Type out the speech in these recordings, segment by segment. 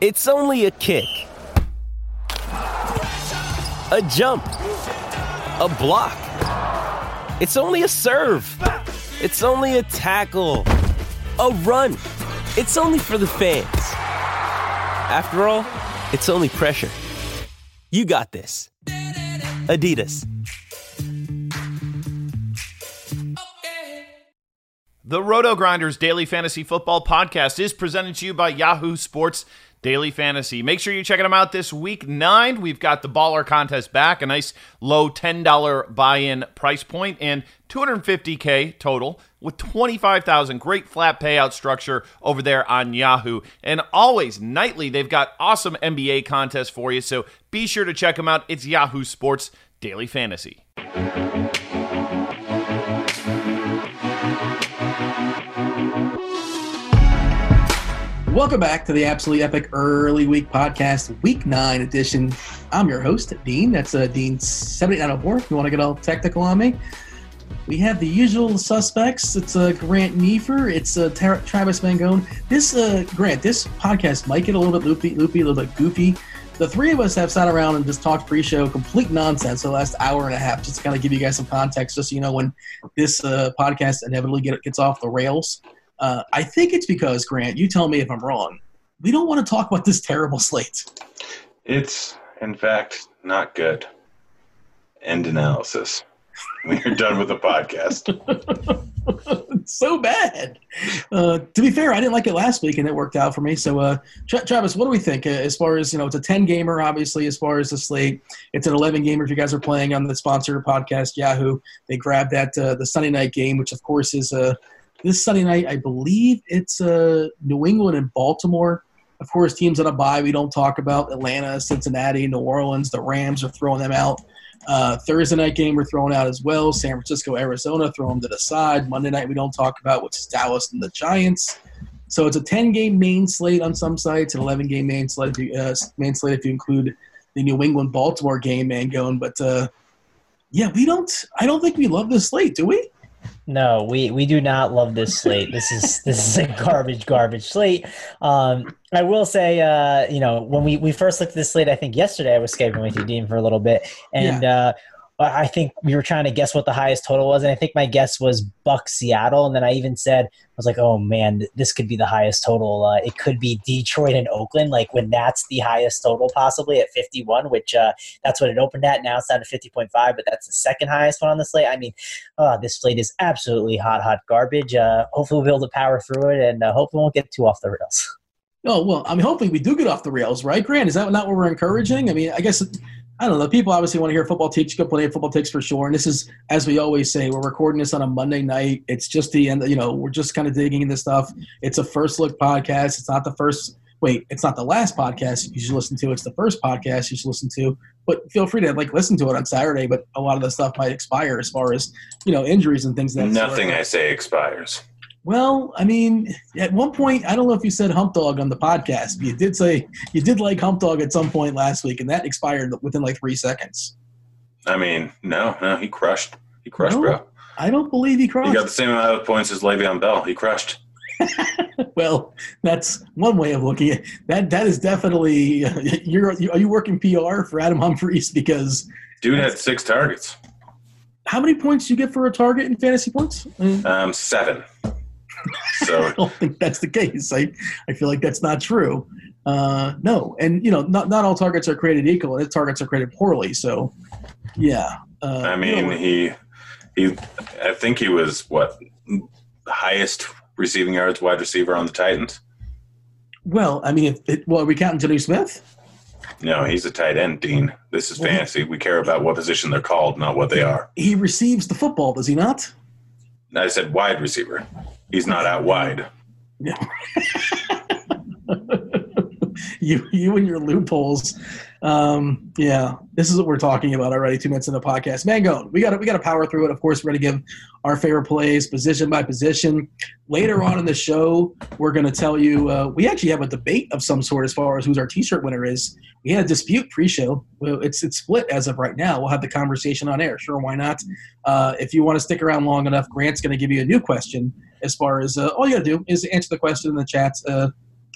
It's only a kick, a jump, a block. It's only a serve. It's only a tackle, a run. It's only for the fans. After all, it's only pressure. You got this. Adidas. The RotoGrinders Daily Fantasy Football Podcast is presented to you by Yahoo Sports Daily Fantasy. Make sure you check them out this week nine. We've got the baller contest back, a nice low $10 buy-in price point and 250k total with 25,000 great flat payout structure over there on Yahoo. And always nightly they've got awesome NBA contests for you, so be sure to check them out. It's Yahoo Sports Daily Fantasy. Welcome back to the Absolutely Epic Early Week Podcast, Week 9 edition. I'm your host, Dean. That's uh, Dean 7904 if you want to get all technical on me. We have the usual suspects. It's uh, Grant Neefer. It's uh, Tra- Travis Mangone. This, uh, Grant, this podcast might get a little bit loopy, loopy, a little bit goofy. The three of us have sat around and just talked pre-show complete nonsense the last hour and a half, just to kind of give you guys some context, just so you know when this uh, podcast inevitably get, gets off the rails. Uh, I think it's because Grant. You tell me if I'm wrong. We don't want to talk about this terrible slate. It's in fact not good. End analysis. We're done with the podcast. so bad. Uh, to be fair, I didn't like it last week, and it worked out for me. So, uh, Tra- Travis, what do we think? Uh, as far as you know, it's a ten gamer, obviously. As far as the slate, it's an eleven gamer. If you guys are playing on the sponsored podcast, Yahoo, they grabbed that uh, the Sunday night game, which of course is a uh, this Sunday night, I believe it's uh, New England and Baltimore. Of course, teams on a bye we don't talk about Atlanta, Cincinnati, New Orleans. The Rams are throwing them out. Uh, Thursday night game we're throwing out as well. San Francisco, Arizona, throw them to the side. Monday night we don't talk about, which is Dallas and the Giants. So it's a 10 game main slate on some sites, an 11 game main slate if you, uh, main slate if you include the New England Baltimore game, Mangone. But uh, yeah, we don't. I don't think we love this slate, do we? No, we we do not love this slate. This is this is a garbage, garbage slate. Um, I will say, uh, you know, when we we first looked at this slate, I think yesterday I was skyping with you, Dean, for a little bit, and yeah. uh, I think we were trying to guess what the highest total was, and I think my guess was Buck Seattle, and then I even said I was like, "Oh man, this could be the highest total. Uh, it could be Detroit and Oakland, like when that's the highest total possibly at 51, which uh, that's what it opened at. Now it's down to 50.5, but that's the second highest one on the slate. I mean, uh, this slate is absolutely hot, hot garbage. Uh, hopefully, we'll be able to power through it, and uh, hopefully, we won't get too off the rails." Oh well, I mean, hopefully we do get off the rails, right, Grant? Is that not what we're encouraging? I mean, I guess I don't know. People obviously want to hear football takes. You go play football takes for sure. And this is, as we always say, we're recording this on a Monday night. It's just the end. You know, we're just kind of digging into stuff. It's a first look podcast. It's not the first. Wait, it's not the last podcast you should listen to. It's the first podcast you should listen to. But feel free to like listen to it on Saturday. But a lot of the stuff might expire as far as you know injuries and things. That nothing I say expires. Well, I mean, at one point, I don't know if you said hump dog on the podcast, but you did say you did like hump dog at some point last week, and that expired within like three seconds. I mean, no, no, he crushed. He crushed, no, bro. I don't believe he crushed. He got the same amount of points as Le'Veon Bell. He crushed. well, that's one way of looking at that. That is definitely you're. Are you working PR for Adam Humphries because dude had six targets. How many points do you get for a target in fantasy points? Um, seven. So I don't think that's the case. I, I feel like that's not true. Uh, no, and you know, not not all targets are created equal, and targets are created poorly. So, yeah. Uh, I you mean, know, he he. I think he was what highest receiving yards wide receiver on the Titans. well, I mean, if it, well, are we counting Jonnu Smith? No, he's a tight end, Dean. This is Well, fantasy. We care about what position they're called, not what they are. He receives the football, does he not? I said wide receiver. He's not out wide. Yeah. you you and your loopholes. Um, yeah, this is what we're talking about already. Two minutes in the podcast. Mangone, we got we got to power through it. Of course, we're going to give our favorite plays position by position. Later on in the show, we're going to tell you. Uh, we actually have a debate of some sort as far as who's our T-shirt winner is. We had a dispute pre-show. Well, it's it's split as of right now. We'll have the conversation on air. Sure, why not? Uh, if you want to stick around long enough, Grant's going to give you a new question. As far as uh, all you got to do is answer the question in the chat.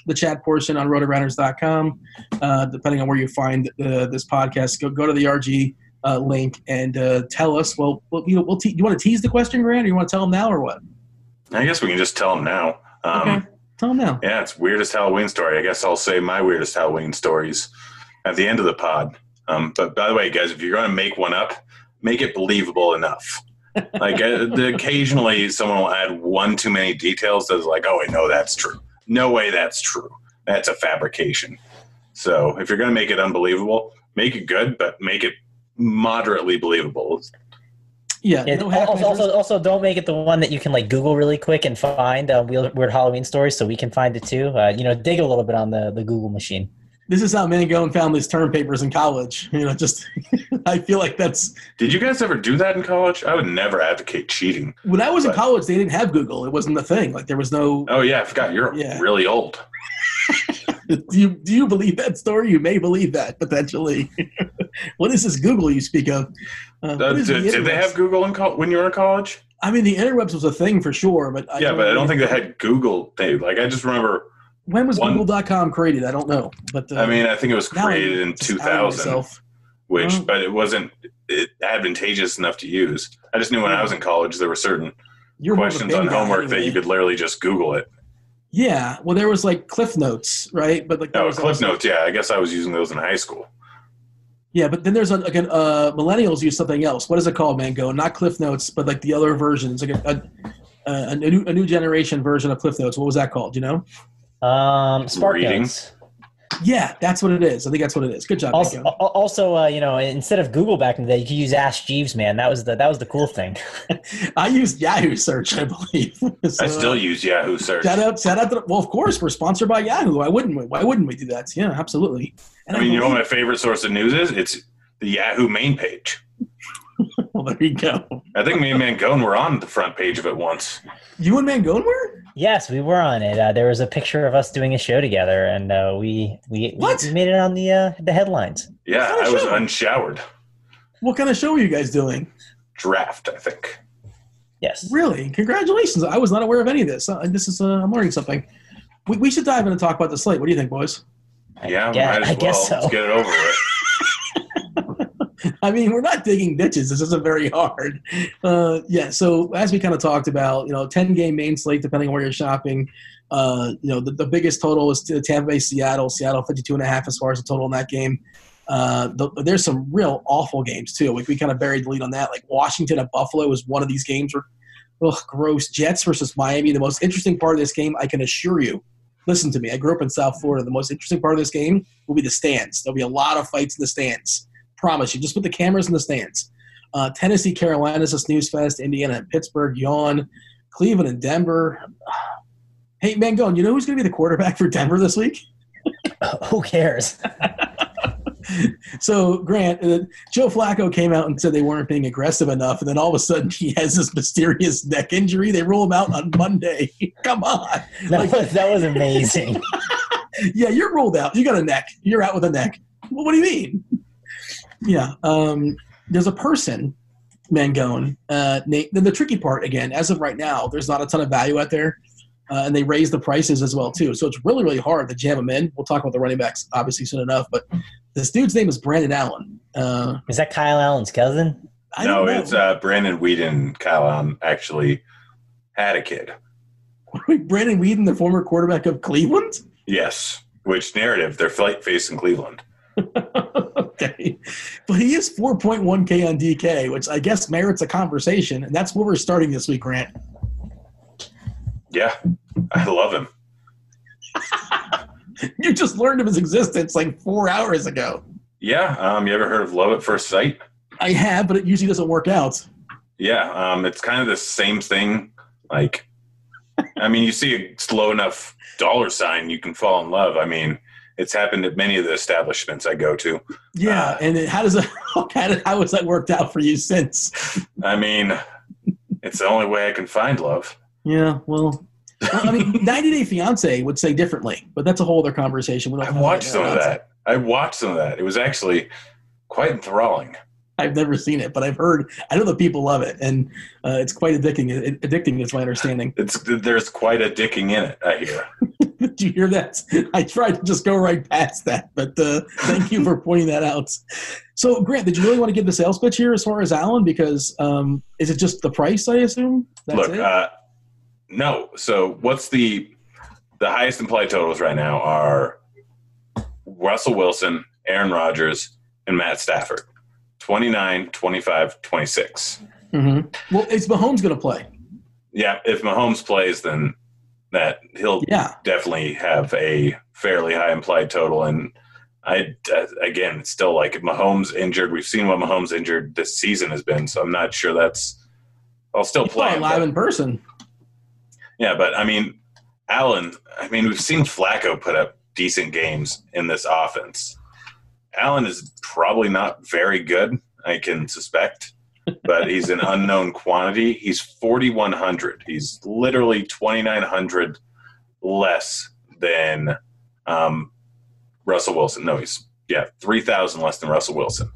The chat portion on rotogrinders.com. Uh, depending on where you find uh, this podcast, go go to the RG uh, link and uh, tell us. Well, well you know, we'll te- you want to tease the question, Grant, or you want to tell them now, or what? I guess we can just tell them now. Um, okay, tell them now. Yeah, it's weirdest Halloween story. I guess I'll say my weirdest Halloween stories at the end of the pod. Um, but by the way, guys, if you're going to make one up, make it believable enough. Like uh, the, occasionally, someone will add one too many details that's like, "Oh, I know that's true." No way, that's true. That's a fabrication. So if you're going to make it unbelievable, make it good, but make it moderately believable. Yeah. Yeah, no also, also, also, don't make it the one that you can like Google really quick and find uh, weird, weird Halloween stories, so we can find it too. Uh, you know, dig a little bit on the, the Google machine. This is how Mangone found his term papers in college. You know, just I feel like that's Did you guys ever do that in college? I would never advocate cheating. when I was in college. They didn't have Google. It wasn't the thing. Like there was no. Oh yeah, I forgot. You're Yeah. really old. Do you do you believe that story? You may believe that potentially. what is this Google you speak of? Uh, Uh, is the did, did they have Google in col- when you were in college? I mean, the interwebs was a thing for sure, but I yeah, but I don't think they had Google. They, like I just remember. When was one- Google.com created? I don't know, but uh, I mean, I think it was created in just outing 2000, which, Oh. but it wasn't it, advantageous enough to use. I just knew when I was in college there were certain You're more of a questions on homework that you could literally just Google it. Yeah, well, there was like Cliff Notes, right? But like Oh, was Cliff also- Notes. Yeah, I guess I was using those in high school. Yeah, but then there's a, again, uh, millennials use something else. What is it called, Mango? Not Cliff Notes, but like the other versions, like a, a, a, new, a new generation version of Cliff Notes. What was that called? You know? Um, Spark Reading. Notes. Yeah, that's what it is. I think that's what it is. Good job, Also, also, uh, you know, instead of Google back in the day, you could use Ask Jeeves, man. That was the that was the cool thing. I used Yahoo search, I believe. So, I still uh, use Yahoo search. Shout out, shout out to the, well, of course, we're sponsored by Yahoo. Why wouldn't we? Why wouldn't we do that? Yeah, absolutely. And I mean, you know what my favorite source of news is? It's the Yahoo main page. well, there you go. I think me and Mangone were on the front page of it once. You and Mangone were? Yes, we were on it. Uh, there was a picture of us doing a show together, and uh, we, we What? we made it on the uh, the headlines. Yeah, What kind I of was unshowered. What kind of show were you guys doing? Draft, I think. Yes. Really? Congratulations. I was not aware of any of this. Uh, this is, uh, I'm learning something. We, we should dive in and talk about the slate. What do you think, boys? Yeah, Yeah, might as I guess well. so. Let's get it over with. I mean, we're not digging ditches. This isn't very hard. Uh, yeah. So as we kind of talked about, you know, 10 game main slate, depending on where you're shopping. Uh, you know, the, the biggest total is Tampa Bay, Seattle. Seattle 52 and a half as far as the total in that game. Uh, the, there's some real awful games too. Like we kind of buried the lead on that. Like Washington at Buffalo was one of these games where, ugh, gross. Jets versus Miami. The most interesting part of this game, I can assure you. Listen to me. I grew up in South Florida. The most interesting part of this game will be the stands. There'll be a lot of fights in the stands. Promise you. Just put the cameras in the stands. Uh, Tennessee, Carolina is a snooze fest. Indiana and Pittsburgh, yawn. Cleveland and Denver. Hey, Mangone, you know who's going to be the quarterback for Denver this week? Who cares? So, Grant, uh, Joe Flacco came out and said they weren't being aggressive enough, and then all of a sudden he has this mysterious neck injury. They roll him out on Monday. Come on. That Like- was that was amazing. yeah, you're ruled out. You got a neck. You're out with a neck. Well, what do you mean? Yeah. Um, there's a person, Mangone. Uh, Nate, the, the tricky part, again, as of right now, there's not a ton of value out there. Uh, and they raise the prices as well too, so it's really really hard to jam them in. We'll talk about the running backs obviously soon enough, but this dude's name is Brandon Allen. Uh, Is that Kyle Allen's cousin? I no, know. it's uh, Brandon Weeden. Kyle Allen actually had a kid. Brandon Weeden, the former quarterback of Cleveland. Yes. which narrative they're fight facing Cleveland. okay. But he is 4.1K on DK, which I guess merits a conversation. And that's where we're starting this week, Grant. Yeah, I love him. you just learned of his existence like four hours ago. Yeah. Um, you ever heard of Love at First Sight? I have, but it usually doesn't work out. Yeah. Um, it's kind of the same thing. Like, I mean, you see a slow enough dollar sign, you can fall in love. I mean, it's happened at many of the establishments I go to. Yeah, Uh, and then how does that how has that worked out for you since? I mean, it's the only way I can find love. Yeah, well, I mean, 90 Day Fiance would say differently, but that's a whole other conversation. I've watched some of that. I watched some of that. It was actually quite enthralling. I've never seen it, but I've heard. I know that people love it, and uh, it's quite addicting. Addicting is my understanding. It's there's quite a dicking in it. I hear. Did you hear that? I tried to just go right past that, but uh, thank you for pointing that out. So, Grant, did you really want to give the sales pitch here as far as Allen? Because um, is it just the price? I assume. That's Look, uh, no. So what's the the highest implied totals right now are Russell Wilson, Aaron Rodgers, and Matt Stafford. 29, 25, 26. Mm-hmm. Well, is Mahomes going to play. Yeah, if Mahomes plays, then that he'll Yeah. definitely have a fairly high implied total. And I uh, again, it's still like Mahomes injured. We've seen what Mahomes injured this season has been, so I'm not sure that's. I'll still He play him, live but- in person. Yeah, but I mean, Allen. I mean, we've seen Flacco put up decent games in this offense. Allen is probably not very good. I can suspect, but he's an unknown quantity. He's forty one hundred. He's literally twenty nine hundred less than um, Russell Wilson. No, he's yeah three thousand less than Russell Wilson.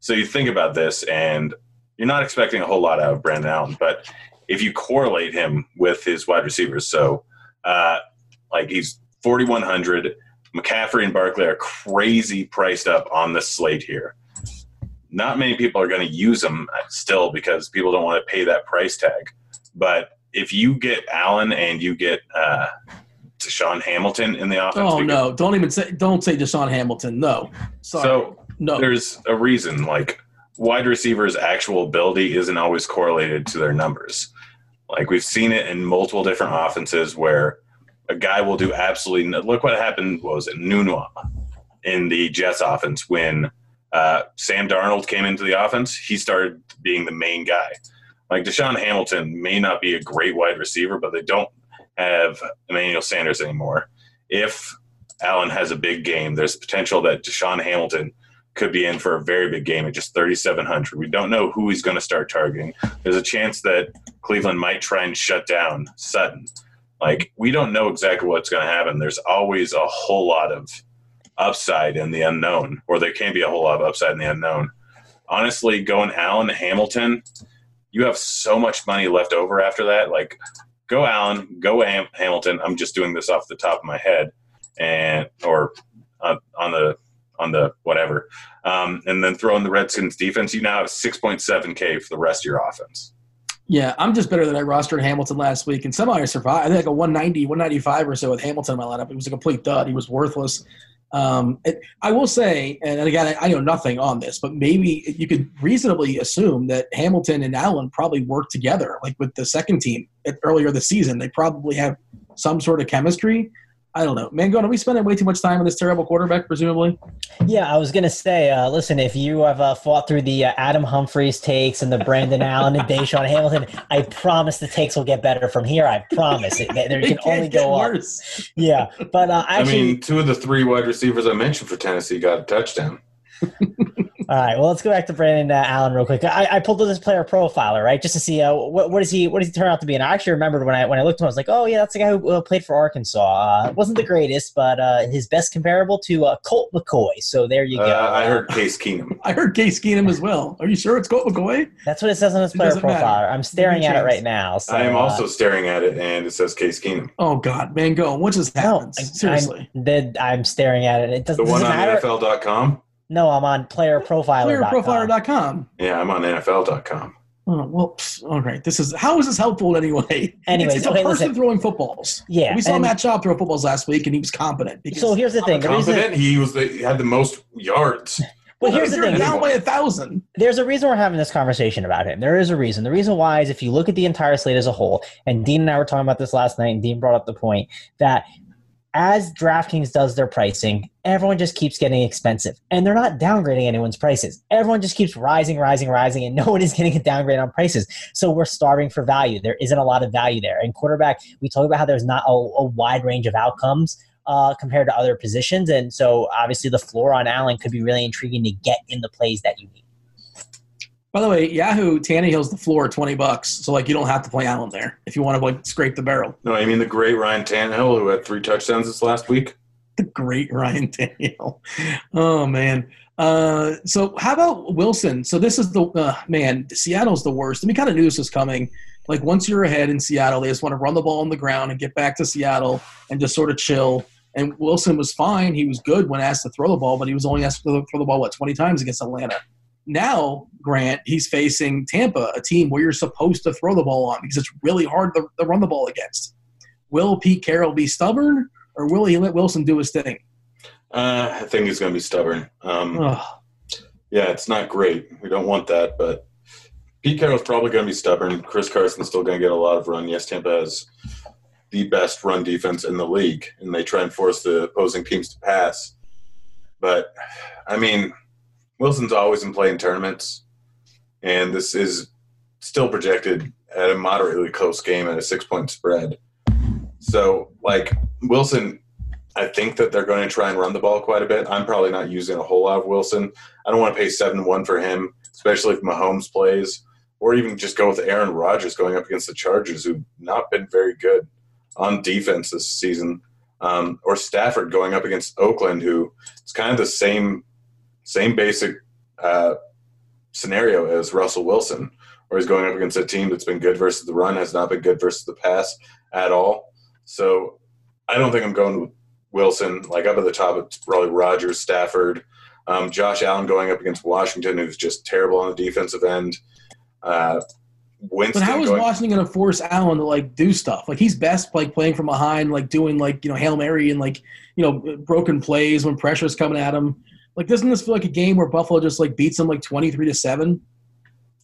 So you think about this, and you're not expecting a whole lot out of Brandon Allen, but if you correlate him with his wide receivers, so uh, like he's 4,100. McCaffrey and Barkley are crazy priced up on the slate here. Not many people are going to use them still because people don't want to pay that price tag. But if you get Allen and you get uh, DaeSean Hamilton in the offense, Oh because- no! Don't even say. Don't say DaeSean Hamilton. No. Sorry. So no. there's a reason like wide receivers actual ability isn't always correlated to their numbers like we've seen it in multiple different offenses where a guy will do absolutely no- look what happened what was it Nunwa in the Jets offense when uh, Sam Darnold came into the offense he started being the main guy like DaeSean Hamilton may not be a great wide receiver but they don't have Emmanuel Sanders anymore if Allen has a big game there's potential that DaeSean Hamilton could be in for a very big game at just 3,700. We don't know who he's going to start targeting. There's a chance that Cleveland might try and shut down Sutton. Like, we don't know exactly what's going to happen. There's always a whole lot of upside in the unknown, or there can be a whole lot of upside in the unknown. Honestly, going Allen Hamilton, you have so much money left over after that. Like, go Allen, go Ham- Hamilton. I'm just doing this off the top of my head, and or uh, on the on the whatever, um, and then throw in the Redskins defense. You now have 6.7K for the rest of your offense. Yeah, I'm just better than I rostered Hamilton last week, and somehow I survived. I think like a 190, 195 or so with Hamilton in my lineup. It was a complete dud. He was worthless. Um, it, I will say, and again, I, I know nothing on this, but maybe you could reasonably assume that Hamilton and Allen probably work together, like with the second team earlier this season. They probably have some sort of chemistry. I don't know. Mangone, are we spending way too much time on this terrible quarterback, presumably? Yeah, I was gonna say, uh, listen, if you have uh, fought through the uh, Adam Humphries takes and the Brandon Allen and DaeSean Hamilton, I promise the takes will get better from here. I promise it. They, they It can can't only get go up. worse. Yeah, but uh, actually, I mean, two of the three wide receivers I mentioned for Tennessee got a touchdown. All right. Well, let's go back to Brandon uh, Allen real quick. I, I pulled up this player profiler, right, just to see uh, what what does he what does he turn out to be. And I actually remembered when I when I looked at him, I was like, oh yeah, that's the guy who uh, played for Arkansas. Uh, wasn't the greatest, but uh, his best comparable to uh, Colt McCoy. So there you go. Uh, I heard Case Keenum. I heard Case Keenum as well. Are you sure it's Colt McCoy? That's what it says on his player doesn't matter. profiler. I'm staring at me it right now. So, I am uh, also staring at it, and it says Case Keenum. Oh God, Mangone, what just happened? I- Seriously. I'm, then I'm staring at it. It doesn't, The one doesn't on matter. NFL.com. No, I'm on playerprofiler.com. PlayerProfiler.com. Yeah, I'm on NFL.com. Oh, well, pfft, all right. This is how is this helpful anyway? Anyways, it's, it's a okay, person listen. throwing footballs. Yeah, we saw Matt Schaub throw footballs last week, and he was competent. Because So here's the thing. The reason, Confident. He was the, he had the most yards. well, here's the thing. down by a thousand. there's a reason we're having this conversation about him. There is a reason. The reason why is if you look at the entire slate as a whole, and Dean and I were talking about this last night, and Dean brought up the point that as DraftKings does their pricing, everyone just keeps getting expensive. And they're not downgrading anyone's prices. Everyone just keeps rising, rising, rising, and no one is getting a downgrade on prices. So we're starving for value. There isn't a lot of value there. And quarterback, we talk about how there's not a, a wide range of outcomes uh, compared to other positions. And so obviously the floor on Allen could be really intriguing to get in the plays that you need. By the way, Yahoo Tannehill's the floor twenty bucks, so like you don't have to play Allen there if you want to like scrape the barrel. No, I mean the great Ryan Tannehill who had three touchdowns this last week. The great Ryan Tannehill. Oh man. Uh, so how about Wilson? So this is the uh, man. Seattle's the worst. And we kind of knew this was coming. Like once you're ahead in Seattle, they just want to run the ball on the ground and get back to Seattle and just sort of chill. And Wilson was fine. He was good when asked to throw the ball, but he was only asked to throw the ball what 20 times against Atlanta. Now, Grant, he's facing Tampa, a team where you're supposed to throw the ball on because it's really hard to, to run the ball against. Will Pete Carroll be stubborn, or will he let Wilson do his thing? Uh, I think he's going to be stubborn. Um, yeah, it's not great. We don't want that, but Pete Carroll's probably going to be stubborn. Chris Carson's still going to get a lot of run. Yes, Tampa has the best run defense in the league, and they try and force the opposing teams to pass. But I mean, Wilson's always in play in tournaments, and this is still projected at a moderately close game at a six-point spread. So, like Wilson, I think that they're going to try and run the ball quite a bit. I'm probably not using a whole lot of Wilson. I don't want to pay seven one for him, especially if Mahomes plays, or even just go with Aaron Rodgers going up against the Chargers, who've not been very good on defense this season, um, or Stafford going up against Oakland, who it's kind of the same same basic uh, scenario as Russell Wilson, where he's going up against a team that's been good versus the run, has not been good versus the pass at all. So I don't think I'm going with Wilson. Like up at the top, it's probably Rodgers, Stafford, um, Josh Allen going up against Washington, who's just terrible on the defensive end. Uh, Winston But how is going, Washington going to force Allen to like do stuff? Like he's best like playing from behind, like doing like you know hail mary and like you know broken plays when pressure's coming at him. Like doesn't this feel like a game where Buffalo just like beats them like twenty three to seven?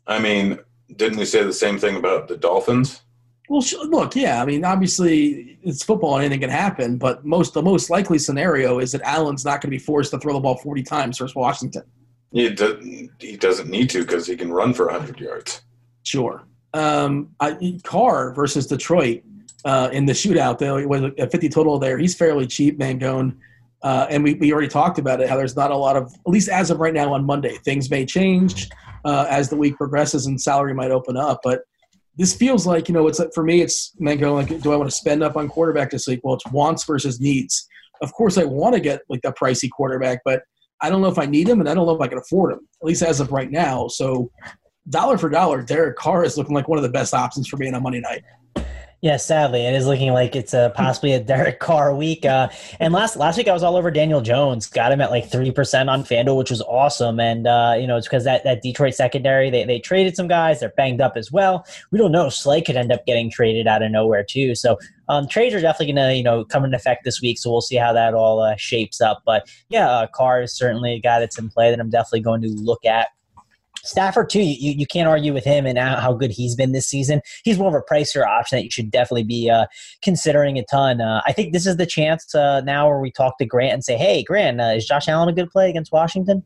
I mean, didn't we say the same thing about the Dolphins? Well, sh- look, yeah, I mean, obviously it's football and anything can happen, but most the most likely scenario is that Allen's not going to be forced to throw the ball forty times versus Washington. He, do, he doesn't need to because he can run for 100 yards. Sure. Um, I, Carr versus Detroit uh, in the shootout, though, it was a 50 total there. He's fairly cheap, Mangone. Uh, and we, we already talked about it, how there's not a lot of, at least as of right now on Monday, things may change uh, as the week progresses and salary might open up. But this feels like, you know, it's like, for me, it's Mangone like, do I want to spend up on quarterback this week? Well, it's wants versus needs. Of course, I want to get like a pricey quarterback, but I don't know if I need him and I don't know if I can afford him, at least as of right now. So, dollar for dollar, Derek Carr is looking like one of the best options for me on a Monday night. Yeah, sadly, it is looking like it's a, possibly a Derek Carr week. Uh, and last last week, I was all over Daniel Jones. Got him at like three percent on Fanduel, which was awesome. And uh, you know, it's because that, that Detroit secondary they they traded some guys. They're banged up as well. We don't know. Slay could end up getting traded out of nowhere too. So um, trades are definitely going to you know come into effect this week. So we'll see how that all uh, shapes up. But yeah, uh, Carr is certainly a guy that's in play that I'm definitely going to look at. Stafford too. You, you can't argue with him and how, good he's been this season. He's more of a pricier option that you should definitely be uh, considering a ton. Uh, I think this is the chance uh, now where we talk to Grant and say, "Hey, Grant, uh, is Josh Allen a good play against Washington?"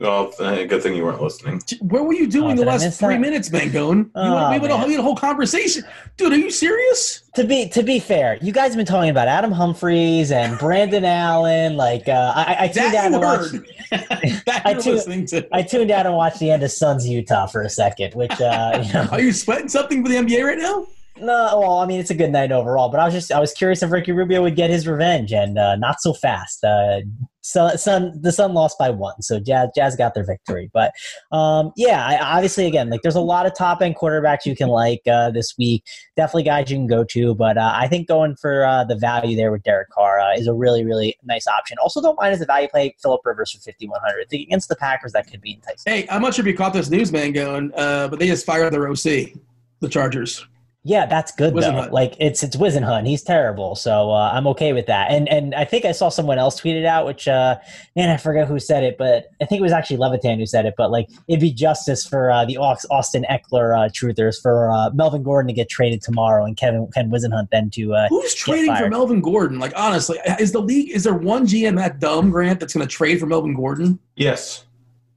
Well, uh, good thing you weren't listening. Where were you doing Oh, the last three that? minutes, Mangone? You Oh, we, had a, man. we had a whole conversation. Dude, are you serious? To be to be fair, you guys have been talking about Adam Humphries and Brandon Allen. Like uh, I, I tuned That out you and watched. I you're too- listening to. I tuned out and watched the end of Suns Utah for a second, which uh, you know. Are you sweating something for the NBA right now? No, well, I mean it's a good night overall, but I was just I was curious if Ricky Rubio would get his revenge, and uh, not so fast. Uh, Sun, Sun, the Sun lost by one, so Jazz, Jazz got their victory. But um, yeah, I, obviously, again, like there's a lot of top end quarterbacks you can like uh, this week. Definitely guys you can go to, but uh, I think going for uh, the value there with Derek Carr uh, is a really, really nice option. Also, don't mind as a value play Philip Rivers for 5100 against the Packers. That could be enticing. Hey, I'm not sure if you caught this news, Mangone, uh, but they just fired their OC, the Chargers. Yeah, that's good though. Like it's it's Whisenhunt. He's terrible, so uh, I'm okay with that. And and I think I saw someone else tweet it out, which uh, man, I forget who said it, but I think it was actually Levitan who said it. But like it'd be justice for uh, the Austin Ekeler uh, truthers for uh, Melvin Gordon to get traded tomorrow and Kevin Ken Whisenhunt then to uh, who's trading for Melvin Gordon? Like honestly, is the league is there one GM that dumb Grant that's going to trade for Melvin Gordon? Yes.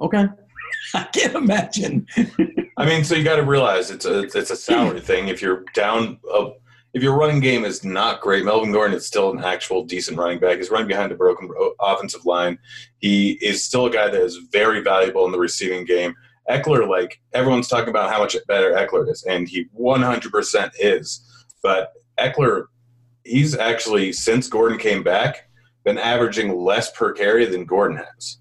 Okay. I can't imagine. I mean, so you got to realize it's a it's a salary thing. If you're down, uh, if your running game is not great, Melvin Gordon is still an actual decent running back. He's running behind a broken offensive line. He is still a guy that is very valuable in the receiving game. Ekeler, like everyone's talking about how much better Ekeler is, and he 100% is. But Ekeler, he's actually since Gordon came back, been averaging less per carry than Gordon has.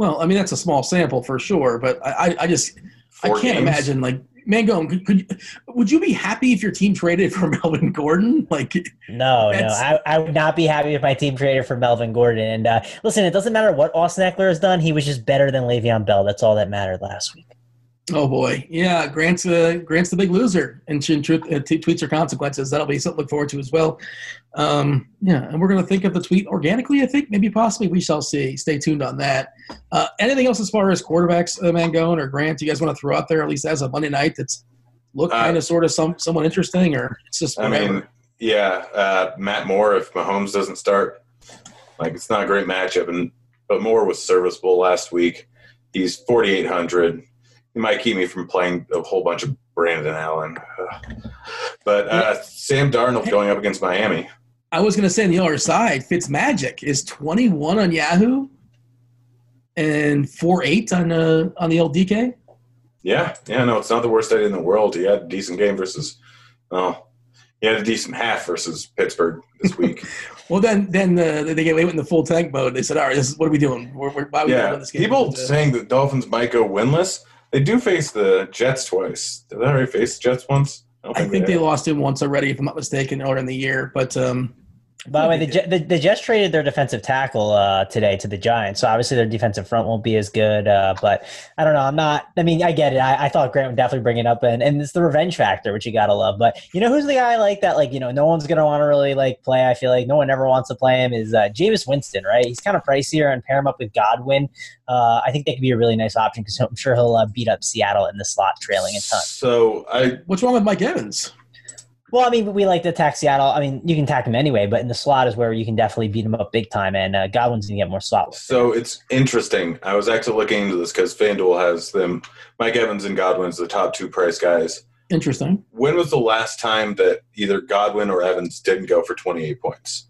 Well, I mean that's a small sample for sure, but I, I just Four I can't games. imagine like Mango. Could, could, would you be happy if your team traded for Melvin Gordon? Like, no, no, I, I would not be happy if my team traded for Melvin Gordon. And uh, listen, it doesn't matter what Austin Ekeler has done; he was just better than Le'Veon Bell. That's all that mattered last week. Oh boy, yeah. Grant's uh, Grant's the big loser, and truth, uh, t- tweets her consequences. That'll be something to look forward to as well. Um, yeah, and we're going to think of the tweet organically. I think maybe possibly we shall see. Stay tuned on that. Uh, anything else as far as quarterbacks, uh, Mangone or Grant? You guys want to throw out there at least as a Monday night that's look kind of sort of some somewhat interesting, or it's just whatever? I mean, yeah, uh, Matt Moore. If Mahomes doesn't start, like it's not a great matchup, and but Moore was serviceable last week. He's forty eight hundred he might keep me from playing a whole bunch of Brandon Allen. But uh, Sam Darnold going up against Miami. I was going to say on the other side, Fitzmagic is 21 on Yahoo and 4 8 on, uh, on the LDK. Yeah, yeah, no, it's not the worst idea in the world. He had a decent game versus, oh, he had a decent half versus Pittsburgh this week. well, then, then uh, they get away with the full tank mode. They said, "All right, this is what are we doing? We're, we're, why are we yeah, this game?" People saying that Dolphins might go winless. They do face the Jets twice. Did they already face the Jets once? I, I think, they, they lost him once already, if I'm not mistaken, earlier in the year. But um, by the way, the, the, the Jets traded their defensive tackle uh, today to the Giants, so obviously their defensive front won't be as good. Uh, but I don't know. I'm not. I mean, I get it. I, I thought Grant would definitely bring it up, and, and it's the revenge factor, which you gotta love. But you know who's the guy I like that? Like you know, no one's gonna want to really like play. I feel like no one ever wants to play him. Is uh, Jameis Winston, right? He's kind of pricier, and pair him up with Godwin. Uh, I think that could be a really nice option because I'm sure he'll uh, beat up Seattle in the slot, trailing a ton. So I, what's wrong with Mike Evans? Well, I mean, we like to attack Seattle. I mean, you can attack him anyway, but in the slot is where you can definitely beat him up big time, and uh, Godwin's going to get more slots. So it's interesting. I was actually looking into this because FanDuel has them. Mike Evans and Godwin's the top two price guys. Interesting. When was the last time that either Godwin or Evans didn't go for 28 points?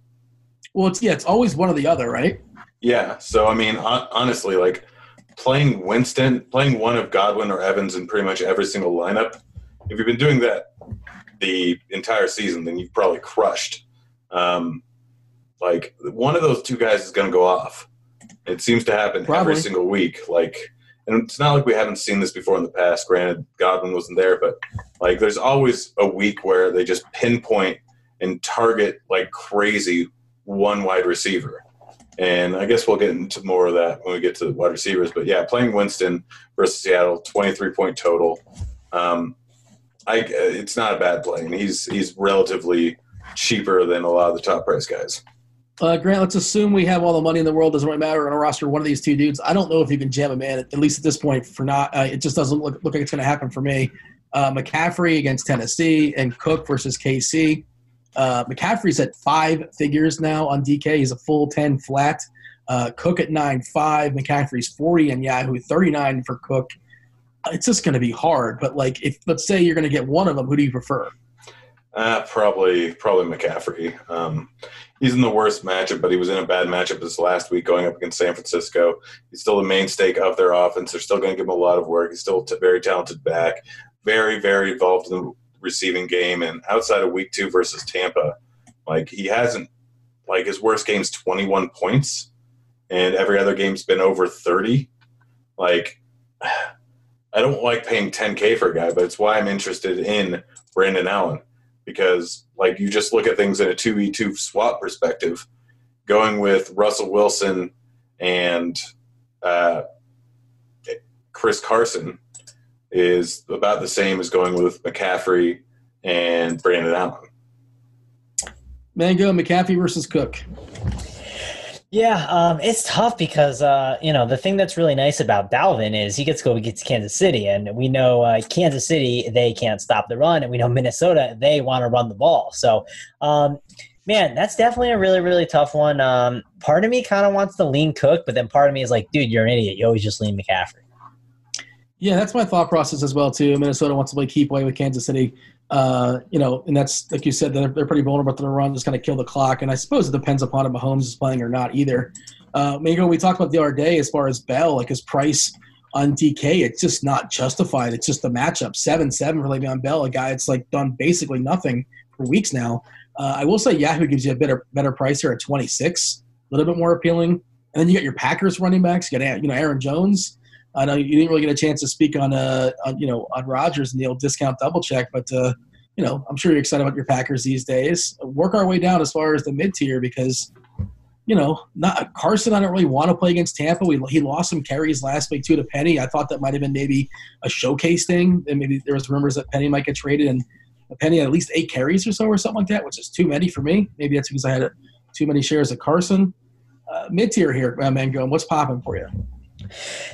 Well, it's yeah, it's always one or the other, right? Yeah. So I mean, honestly, like playing Winston, playing one of Godwin or Evans in pretty much every single lineup. If you've been doing that the entire season, then you've probably crushed. Um, like one of those two guys is going to go off. It seems to happen probably. every single week. Like, and it's not like we haven't seen this before in the past. Granted, Godwin wasn't there, but like, there's always a week where they just pinpoint and target like crazy one wide receiver. And I guess we'll get into more of that when we get to the wide receivers. But yeah, playing Winston versus Seattle, 23 point total. Um, I, it's not a bad play. and he's he's relatively cheaper than a lot of the top price guys. Uh, Grant, let's assume we have all the money in the world. Doesn't really matter on a roster. One of these two dudes. I don't know if you can jam a man. At least at this point, for not. Uh, it just doesn't look, look like it's going to happen for me. Uh, McCaffrey against Tennessee and Cook versus KC. Uh, McCaffrey's at five figures now on DK. He's a full ten flat. Uh, Cook at nine five. McCaffrey's forty and Yahoo thirty nine for Cook it's just going to be hard. But like, if let's say you're going to get one of them, who do you prefer? Uh, probably, probably McCaffrey. Um, he's in the worst matchup, but he was in a bad matchup this last week going up against San Francisco. He's still the mainstay of their offense. They're still going to give him a lot of work. He's still a very talented back, very, very involved in the receiving game, and outside of week two versus Tampa, like he hasn't like his worst game's 21 points, and every other game's been over 30. Like, I don't like paying 10K for a guy, but it's why I'm interested in Brandon Allen because, like, you just look at things in a 2v2 swap perspective, going with Russell Wilson and uh, Chris Carson is about the same as going with McCaffrey and Brandon Allen. Mango, McCaffrey versus Cook. Yeah, um, it's tough because uh, you know the thing that's really nice about Dalvin is he gets to go against Kansas City, and we know uh, Kansas City they can't stop the run, and we know Minnesota they want to run the ball. So, um, man, that's definitely a really really tough one. Um, part of me kind of wants to lean Cook, but then part of me is like, dude, you're an idiot. You always just lean McCaffrey. Yeah, that's my thought process as well too. Minnesota wants to play keep away with Kansas City. Uh, you know, and that's like you said, they're, they're pretty vulnerable to the run, just kind of kill the clock. And I suppose it depends upon if Mahomes is playing or not either. Uh, Mango, we talked about the other day as far as Bell, like his price on DK, it's just not justified. It's just the matchup seven seven for Le'Veon Bell, a guy that's like done basically nothing for weeks now. Uh, I will say Yahoo gives you a better better price here at twenty six, a little bit more appealing. And then you got your Packers running backs. You got you know Aaron Jones. I know you didn't really get a chance to speak on uh on, you know on Rodgers and the old discount double check, but uh, you know I'm sure you're excited about your Packers these days. Work our way down as far as the mid tier because you know not Carson. I don't really want to play against Tampa. We, he lost some carries last week too to Penny. I thought that might have been maybe a showcase thing, and maybe there was rumors that Penny might get traded and. Penny had at least eight carries or so, or something like that, which is too many for me. Maybe that's because I had too many shares of Carson. Uh, mid tier here, uh, Mango. What's popping for you?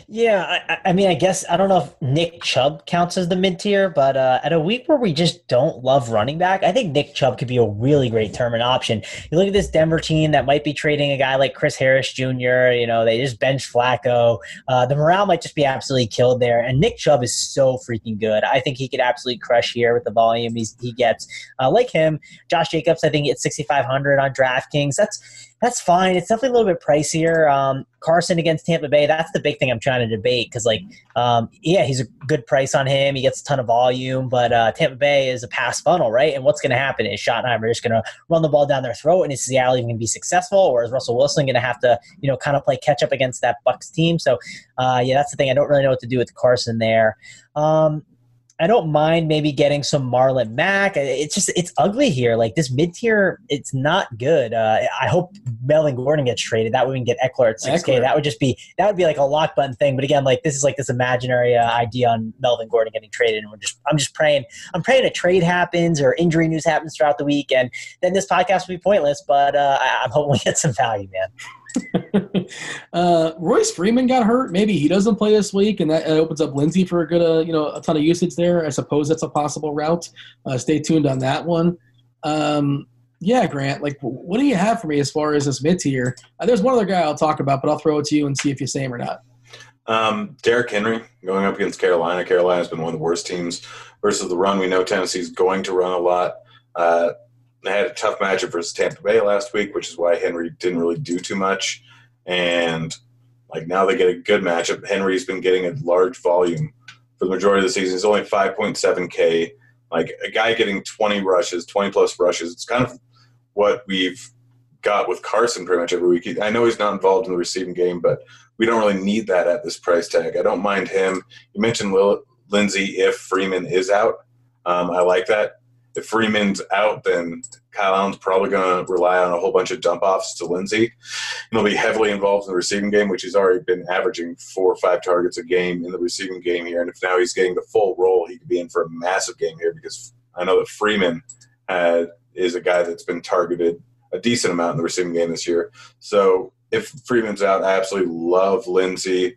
Yeah, I, I, mean, I guess I don't know if Nick Chubb counts as the mid tier, but uh, at a week where we just don't love running back, I think Nick Chubb could be a really great tournament option. You look at this Denver team that might be trading a guy like Chris Harris Jr. You know, they just bench Flacco. Uh, the morale might just be absolutely killed there, and Nick Chubb is so freaking good. I think he could absolutely crush here with the volume he's, he gets. Uh, like him, Josh Jacobs, I think at 6,500 on DraftKings. That's that's fine. It's definitely a little bit pricier. Um, Carson against Tampa Bay, that's the big thing I'm trying to debate because, like, um, yeah, he's a good price on him. He gets a ton of volume, but uh, Tampa Bay is a pass funnel, right? And what's going to happen is Schottenheimer just going to run the ball down their throat, and is Seattle even going to be successful, or is Russell Wilson going to have to, you know, kind of play catch up against that Bucs team? So, uh, yeah, that's the thing. I don't really know what to do with Carson there. Um, I don't mind maybe getting some Marlon Mack. It's just it's ugly here. Like this mid tier, it's not good. Uh, I hope Melvin Gordon gets traded. That way we can get Ekeler at six K. That would just be that would be like a lock button thing. But again, like this is like this imaginary uh, idea on Melvin Gordon getting traded, and we're just I'm just praying. I'm praying a trade happens or injury news happens throughout the week, and then this podcast will be pointless. But uh, I'm hoping we get some value, man. uh, Royce Freeman got hurt. Maybe he doesn't play this week, and that opens up Lindsay for a good, uh, you know, a ton of usage there. I suppose that's a possible route. Uh, stay tuned on that one. Um, yeah, Grant. Like, what do you have for me as far as this mid tier? Uh, there's one other guy I'll talk about, but I'll throw it to you and see if you say him or not. Um, Derrick Henry going up against Carolina. Carolina's been one of the worst teams versus the run. We know Tennessee's going to run a lot. Had a tough matchup versus Tampa Bay last week, which is why Henry didn't really do too much. And like now they get a good matchup. Henry's been getting a large volume for the majority of the season. He's only 5.7K. Like a guy getting 20 rushes, 20 plus rushes. It's kind of what we've got with Carson pretty much every week. I know he's not involved in the receiving game, but we don't really need that at this price tag. I don't mind him. You mentioned Lindsay if Freeman is out. Um, I like that if Freeman's out, then Kyle Allen's probably going to rely on a whole bunch of dump offs to Lindsay. He'll be heavily involved in the receiving game, which he's already been averaging four or five targets a game in the receiving game here. And if now he's getting the full role, he could be in for a massive game here because I know that Freeman had, is a guy that's been targeted a decent amount in the receiving game this year. So if Freeman's out, I absolutely love Lindsay.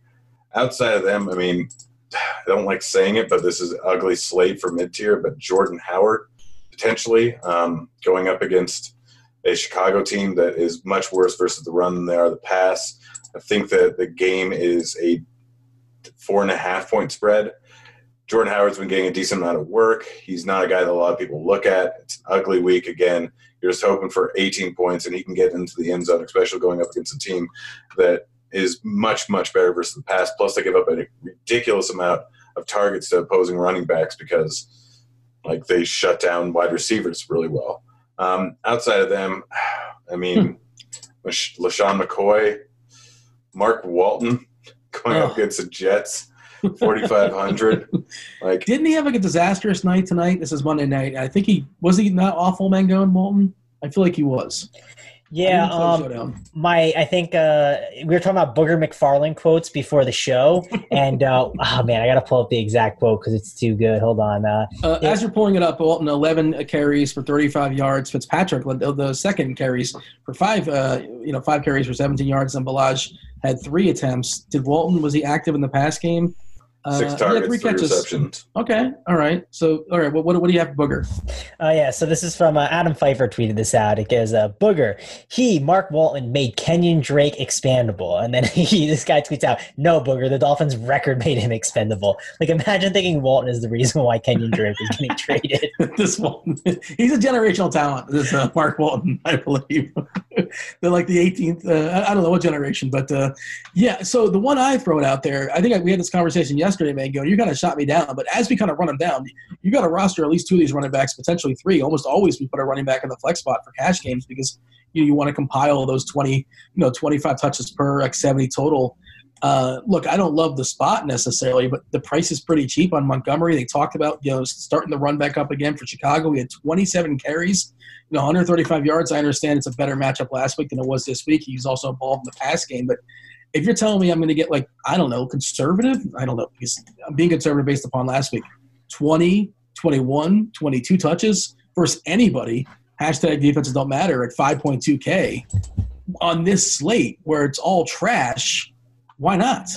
Outside of them, I mean, I don't like saying it, but this is ugly slate for mid tier. But Jordan Howard potentially um, going up against a Chicago team that is much worse versus the run than they are the pass. I think that the game is a four and a half point spread. Jordan Howard's been getting a decent amount of work. He's not a guy that a lot of people look at. It's an ugly week again. You're just hoping for 18 points and he can get into the end zone, especially going up against a team that is much, much better versus the pass. Plus, they give up a ridiculous amount of targets to opposing running backs because Like they shut down wide receivers really well. Um, outside of them, I mean, LeSean McCoy, Mark Walton going Oh. up against the Jets, 4,500. like, Didn't he have like a disastrous night tonight? This is Monday night. I think he was he not awful, Mangone Walton. I feel like he was. Yeah, um, my I think uh, we were talking about Booger McFarland quotes before the show, and uh, oh man, I gotta pull up the exact quote because it's too good. Hold on. Uh, Uh, yeah. As you're pulling it up, Walton 11 carries for 35 yards. Fitzpatrick led the, the second carries for five. Uh, you know, five carries for 17 yards. And Ballage had three attempts. Did Walton was he active in the pass game? Uh, six he had targets, three three catches. receptions. Okay, all right. So, all right. What, what, what do you have, Booger? Oh yeah, so this is from uh, Adam Pfeiffer tweeted this out. It goes, uh, "Booger, he Mark Walton made Kenyan Drake expandable," and then he this guy tweets out, "No, Booger, the Dolphins' record made him expendable." Like imagine thinking Walton is the reason why Kenyan Drake is getting traded. this one, he's a generational talent. This uh, Mark Walton, I believe. They're like the 18th. Uh, I- I don't know what generation, but uh, yeah. So the one I throw it out there, I think I, we had this conversation yesterday, Mango. You kind of shot me down, but as we kind of run them down, you got to roster at least two of these running backs, potentially three. Almost always we put a running back in the flex spot for cash games because you you want to compile those 20, you know, 25 touches per like 70 total. Uh, look, I don't love the spot necessarily, but the price is pretty cheap on Montgomery. They talked about you know starting the run back up again for Chicago. We had 27 carries, you know, 135 yards. I understand it's a better matchup last week than it was this week. He's also involved in the pass game, but if you're telling me I'm going to get like I don't know conservative, I don't know because I'm being conservative based upon last week, 20, 21, 22 touches versus anybody. Hashtag defenses don't matter at 5.2k on this slate where it's all trash. Why not?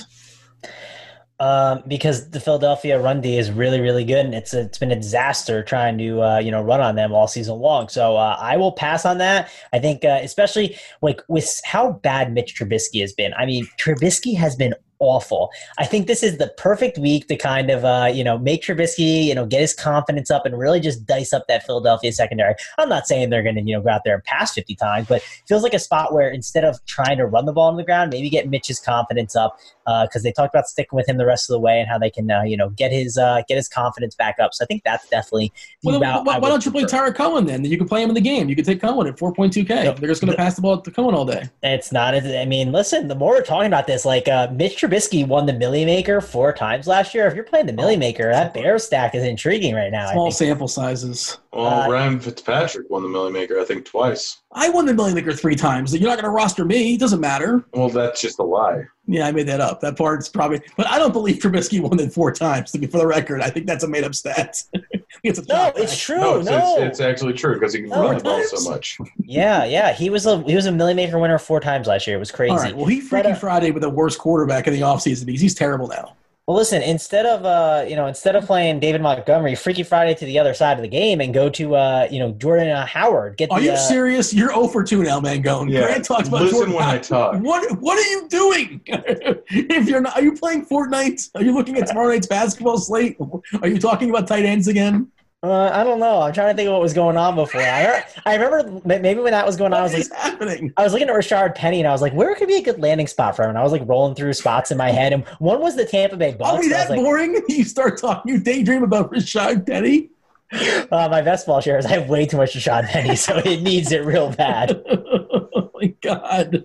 Um, because the Philadelphia run D is really, really good, and it's it's been a disaster trying to uh, you know run on them all season long. So uh, I will pass on that. I think, uh, especially like with how bad Mitch Trubisky has been. I mean, Trubisky has been awful. I think this is the perfect week to kind of uh, you know make Trubisky you know get his confidence up and really just dice up that Philadelphia secondary. I'm not saying they're going to you know go out there and pass 50 times, but it feels like a spot where instead of trying to run the ball on the ground, maybe get Mitch's confidence up because they talked about sticking with him the rest of the way and how they can uh, you know get his uh, get his confidence back up. So I think that's definitely Well, route why, why don't you play. Tyra Cohen then? You can play him in the game. You can take Cohen at 4.2k. Yep. They're just going to pass the ball to Cohen all day. It's not. I mean, listen. The more we're talking about this, like uh, Mitch Trubisky won the Milly Maker four times last year. If you're playing the Milly Maker, that bear stack is intriguing right now. Small sample sizes. Well, Uh, Ryan Fitzpatrick won the Milly Maker, I think, twice. I won the Million Maker three times. You're not going to roster me. It doesn't matter. Well, that's just a lie. Yeah, I made that up. That part's probably, but I don't believe Trubisky won it four times. To be for the record, I think that's a made up stat. it's No, it's true. no, No, it's, it's, it's actually true because he can No, run the ball so much. yeah, yeah. He was a he was a Milly Maker winner four times last year. It was crazy. All right. Well, he Freaky But, uh, Friday with the worst quarterback in the offseason because he's terrible now. Well, listen. Instead of uh, you know, instead of playing David Montgomery, Freaky Friday to the other side of the game and go to uh, you know, Jordan uh, Howard. Get Are the, you uh, serious? You're 0 for 2 now, Mangone. Yeah, Grant talks about listen Jordan when I talk. What What are you doing? if you're not, are you playing Fortnite? Are you looking at tomorrow night's basketball slate? Are you talking about tight ends again? Uh, I don't know. I'm trying to think of what was going on before. I heard, I remember maybe when that was going on, I was like, happening? I was looking at Rashaad Penny and I was like, where could be a good landing spot for him? And I was like rolling through spots in my head. And one was the Tampa Bay Bucs. Are we I that was like, boring? You start talking, you daydream about Rashaad Penny. uh, my best ball shares, I have way too much Rashaad Penny, so it needs it real bad. oh my god.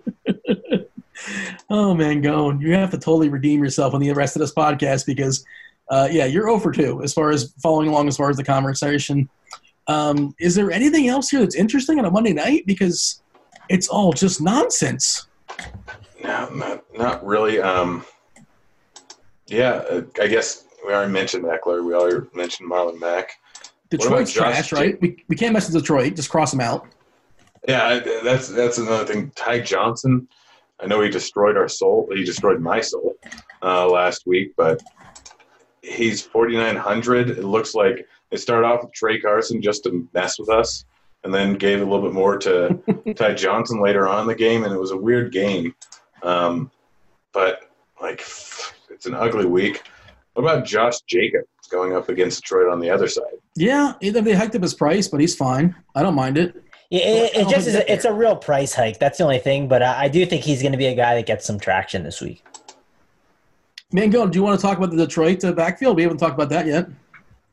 oh man, going. You have to totally redeem yourself on the rest of this podcast because, uh, yeah, you're 0 for 2 as far as following along as far as the conversation. Um, is there anything else here that's interesting on a Monday night? Because it's all just nonsense. No, not not really. Um, yeah, uh, I guess we already mentioned Ekeler. We already mentioned Marlon Mack. Detroit's trash, right? We, we can't mess with Detroit. Just cross them out. Yeah, that's that's another thing. Ty Johnson. I know he destroyed our soul. He destroyed my soul uh, last week, but he's 4,900. It looks like they started off with Tra Carson just to mess with us, and then gave a little bit more to Ty Johnson later on in the game, and it was a weird game. Um, but like, it's an ugly week. What about Josh Jacobs going up against Detroit on the other side? Yeah, they hiked up his price, but he's fine. I don't mind it. Yeah, it, it just is. A, it's a real price hike. That's the only thing. But I, I do think he's going to be a guy that gets some traction this week. Mango, do you want to talk about the Detroit uh, backfield? We haven't talked about that yet.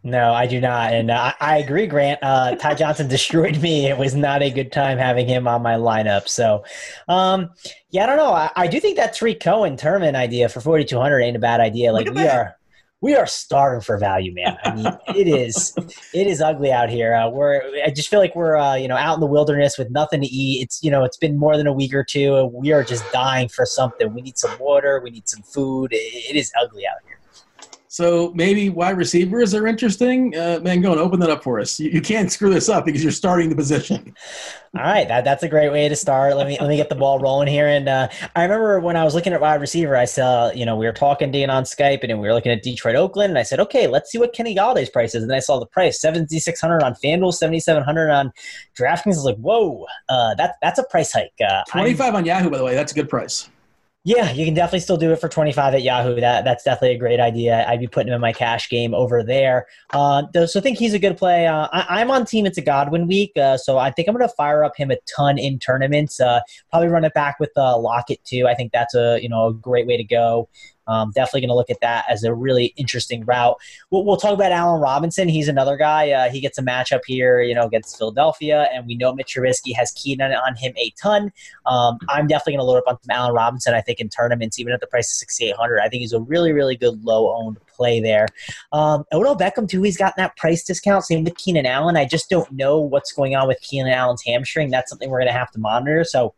No, I do not, and uh, I agree, Grant. Uh, Ty Johnson destroyed me. It was not a good time having him on my lineup. So, um, yeah, I don't know. I, I do think that Tarik Cohen tournament idea for forty two hundred ain't a bad idea. Like we that. are, we are starving for value, man. I mean, it is, it is ugly out here. Uh, we're, I just feel like we're, uh, you know, out in the wilderness with nothing to eat. It's, you know, it's been more than a week or two, we are just dying for something. We need some water. We need some food. it, it is ugly out here. So maybe wide receivers are interesting. Uh, man, go and open that up for us. You, you, can't screw this up because you're starting the position. All right, that, that's a great way to start. Let me let me get the ball rolling here. And uh, I remember when I was looking at wide receiver, I saw you know we were talking Dean on Skype, and we were looking at Detroit, Oakland, and I said, okay, let's see what Kenny Golladay's price is. And then I saw the price seventy six hundred on FanDuel, seventy seven hundred on DraftKings. I was like, whoa, uh, that that's a price hike. Uh, Twenty five on Yahoo, by the way, that's a good price. Yeah, you can definitely still do it for 25 at Yahoo. That that's definitely a great idea. I'd be putting him in my cash game over there. Uh, so I think he's a good play. Uh, I, am on team. It's a Godwin week, uh, so I think I'm going to fire up him a ton in tournaments. Uh, probably run it back with uh, Lockett too. I think that's a you know a great way to go. Um, definitely going to look at that as a really interesting route. We'll, we'll talk about Allen Robinson. He's another guy. Uh, he gets a matchup here, you know, against Philadelphia, and we know Mitch Trubisky has keyed on, on him a ton. Um, I'm definitely going to load up on Allen Robinson. I think in tournaments, even at the price of 6,800, I think he's a really, really good low owned play there. Um, Odell Beckham too. He's gotten that price discount. Same with Keenan Allen. I just don't know what's going on with Keenan Allen's hamstring. That's something we're going to have to monitor. So.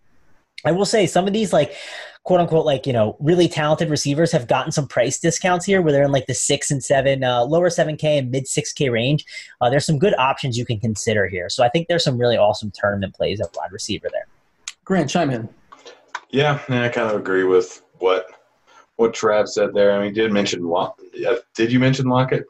I will say some of these like quote unquote like you know really talented receivers have gotten some price discounts here where they're in like the six and seven uh, lower 7k and mid 6k range. Uh, there's some good options you can consider here. So i think there's some really awesome tournament plays at wide receiver there. Grant chime in. Yeah i kind of agree with what what trav said there. I mean did mention Lock- did you mention lockett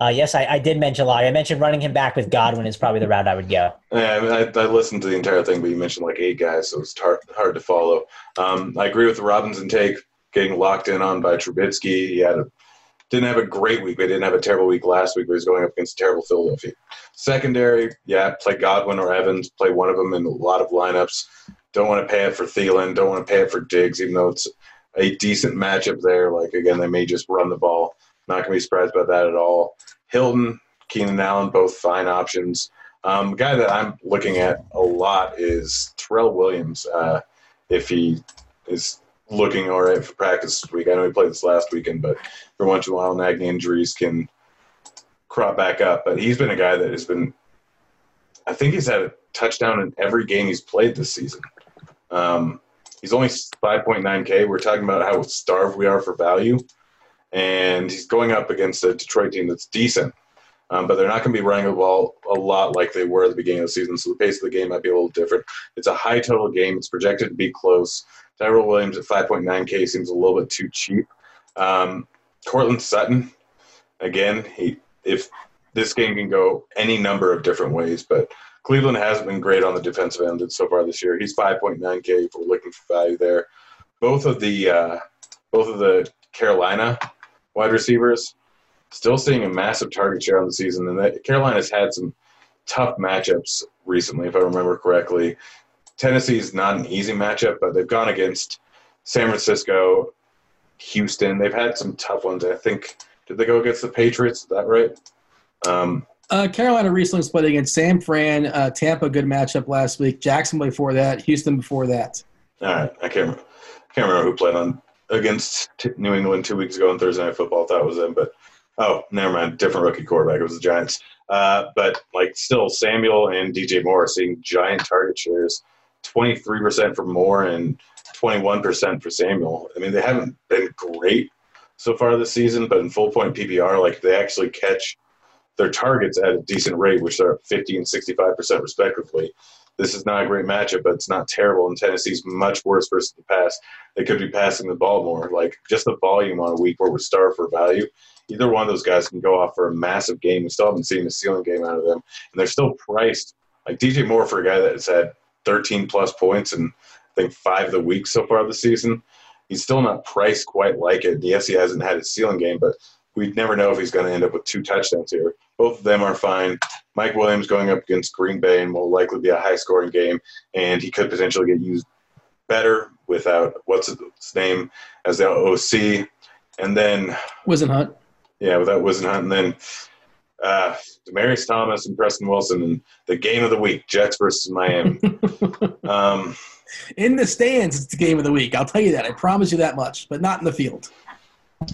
uh, yes, I, I, did mention Locke. I mentioned running him back with Godwin is probably the route I would go. Yeah, I, mean, I, I, listened to the entire thing, but you mentioned like eight guys, so it's hard, hard to follow. Um, I agree with the Robinson take, getting locked in on by Trubisky. He had a, didn't have a great week, but didn't have a terrible week last week, but was going up against terrible Philadelphia. Secondary, yeah, play Godwin or Evans, play one of them in a lot of lineups. Don't want to pay it for Thielen, don't want to pay it for Diggs, even though it's a decent matchup there. Like, again, they may just run the ball. Not going to be surprised by that at all. Hilton, Keenan Allen, both fine options. Um, guy that I'm looking at a lot is Tyrell Williams. Uh, if he is looking all right for practice this week, I know he played this last weekend, but for once in a while, nagging injuries can crop back up. But he's been a guy that has been, I think he's had a touchdown in every game he's played this season. Um, he's only 5.9K. We're talking about how starved we are for value and he's going up against a Detroit team that's decent. Um, but they're not going to be running the ball a lot like they were at the beginning of the season, so the pace of the game might be a little different. It's a high total game. It's projected to be close. Tyrell Williams at 5.9K seems a little bit too cheap. Um, Courtland Sutton, again, he if this game can go any number of different ways, but Cleveland hasn't been great on the defensive end so far this year. He's 5.9K if we're looking for value there. Both of the uh, both of the Carolina wide receivers. Still seeing a massive target share on the season, and that Carolina's had some tough matchups recently, if I remember correctly. Tennessee's not an easy matchup, but they've gone against San Francisco, Houston. They've had some tough ones. I think did they go against the Patriots? Is that right? Um, uh, Carolina recently split against San Fran, uh, Tampa, good matchup last week. Jackson before that, Houston before that. All right, I can't, I can't remember who played on against New England two weeks ago on Thursday Night Football. That was them, but oh, never mind. Different rookie quarterback. It was the Giants. Uh, but like still, Samuel and DJ Moore seeing giant target shares, twenty three percent for Moore and twenty one percent for Samuel. I mean, they haven't been great so far this season, but in full point PPR, like they actually catch their targets at a decent rate, which are 50 and 65 percent respectively this is not a great matchup, but it's not terrible. And Tennessee's much worse versus the pass. They could be passing the ball more. Like just the volume on a week where we're starved for value. Either one of those guys can go off for a massive game. We still haven't seen a ceiling game out of them, and they're still priced like DJ Moore for a guy that's had 13 plus points and I think five of the weeks so far this season. He's still not priced quite like it. Yes, he hasn't had a ceiling game, but we never know if he's going to end up with two touchdowns here. Both of them are fine. Mike Williams going up against Green Bay and will likely be a high scoring game, and he could potentially get used better without what's his name as the OC, and then Whisenhunt. Yeah, without Whisenhunt, and then Uh, Demaryius Thomas and Preston Wilson and the game of the week, Jets versus Miami. um, in the stands, it's the game of the week. I'll tell you that. I promise you that much, but not in the field.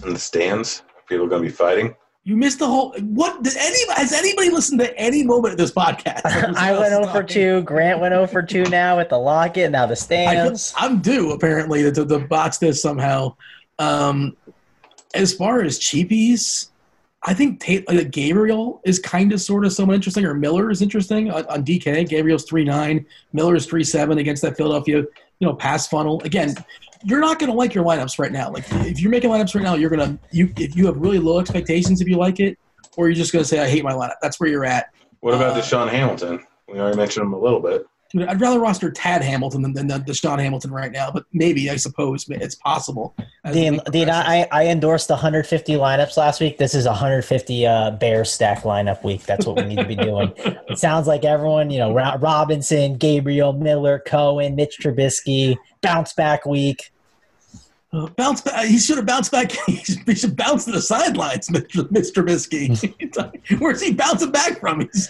In the stands, people are going to be fighting. You missed the whole. What did any has anybody listened to any moment of this podcast? I went over two. Grant went over two now with the locket. Now the stands. I, am due apparently to, to, to botch this somehow. Um, as far as cheapies, I think Tate, like Gabriel is kind of sort of somewhat interesting, or Miller is interesting on, on DK. Gabriel's three nine, Miller is three seven against that Philadelphia, you know, pass funnel. Again, you're not going to like your lineups right now. Like if you're making lineups right now, you're gonna you if you have really low expectations if you like it, or you're just going to say I hate my lineup. That's where you're at. What about uh, DaeSean Hamilton? We already mentioned him a little bit. I'd rather roster Tad Hamilton than, than DaeSean Hamilton right now, but maybe I suppose it's possible. Dean, Dean I, I endorsed 150 lineups last week. This is 150 uh, Bear stack lineup week. That's what we need to be doing. it sounds like everyone, you know, Robinson, Gabriel, Miller, Cohen, Mitch Trubisky, bounce back week. Uh, bounce back. He should have bounced back. he should bounce to the sidelines, Mr. Mr. Trubisky. Where's he bouncing back from? He's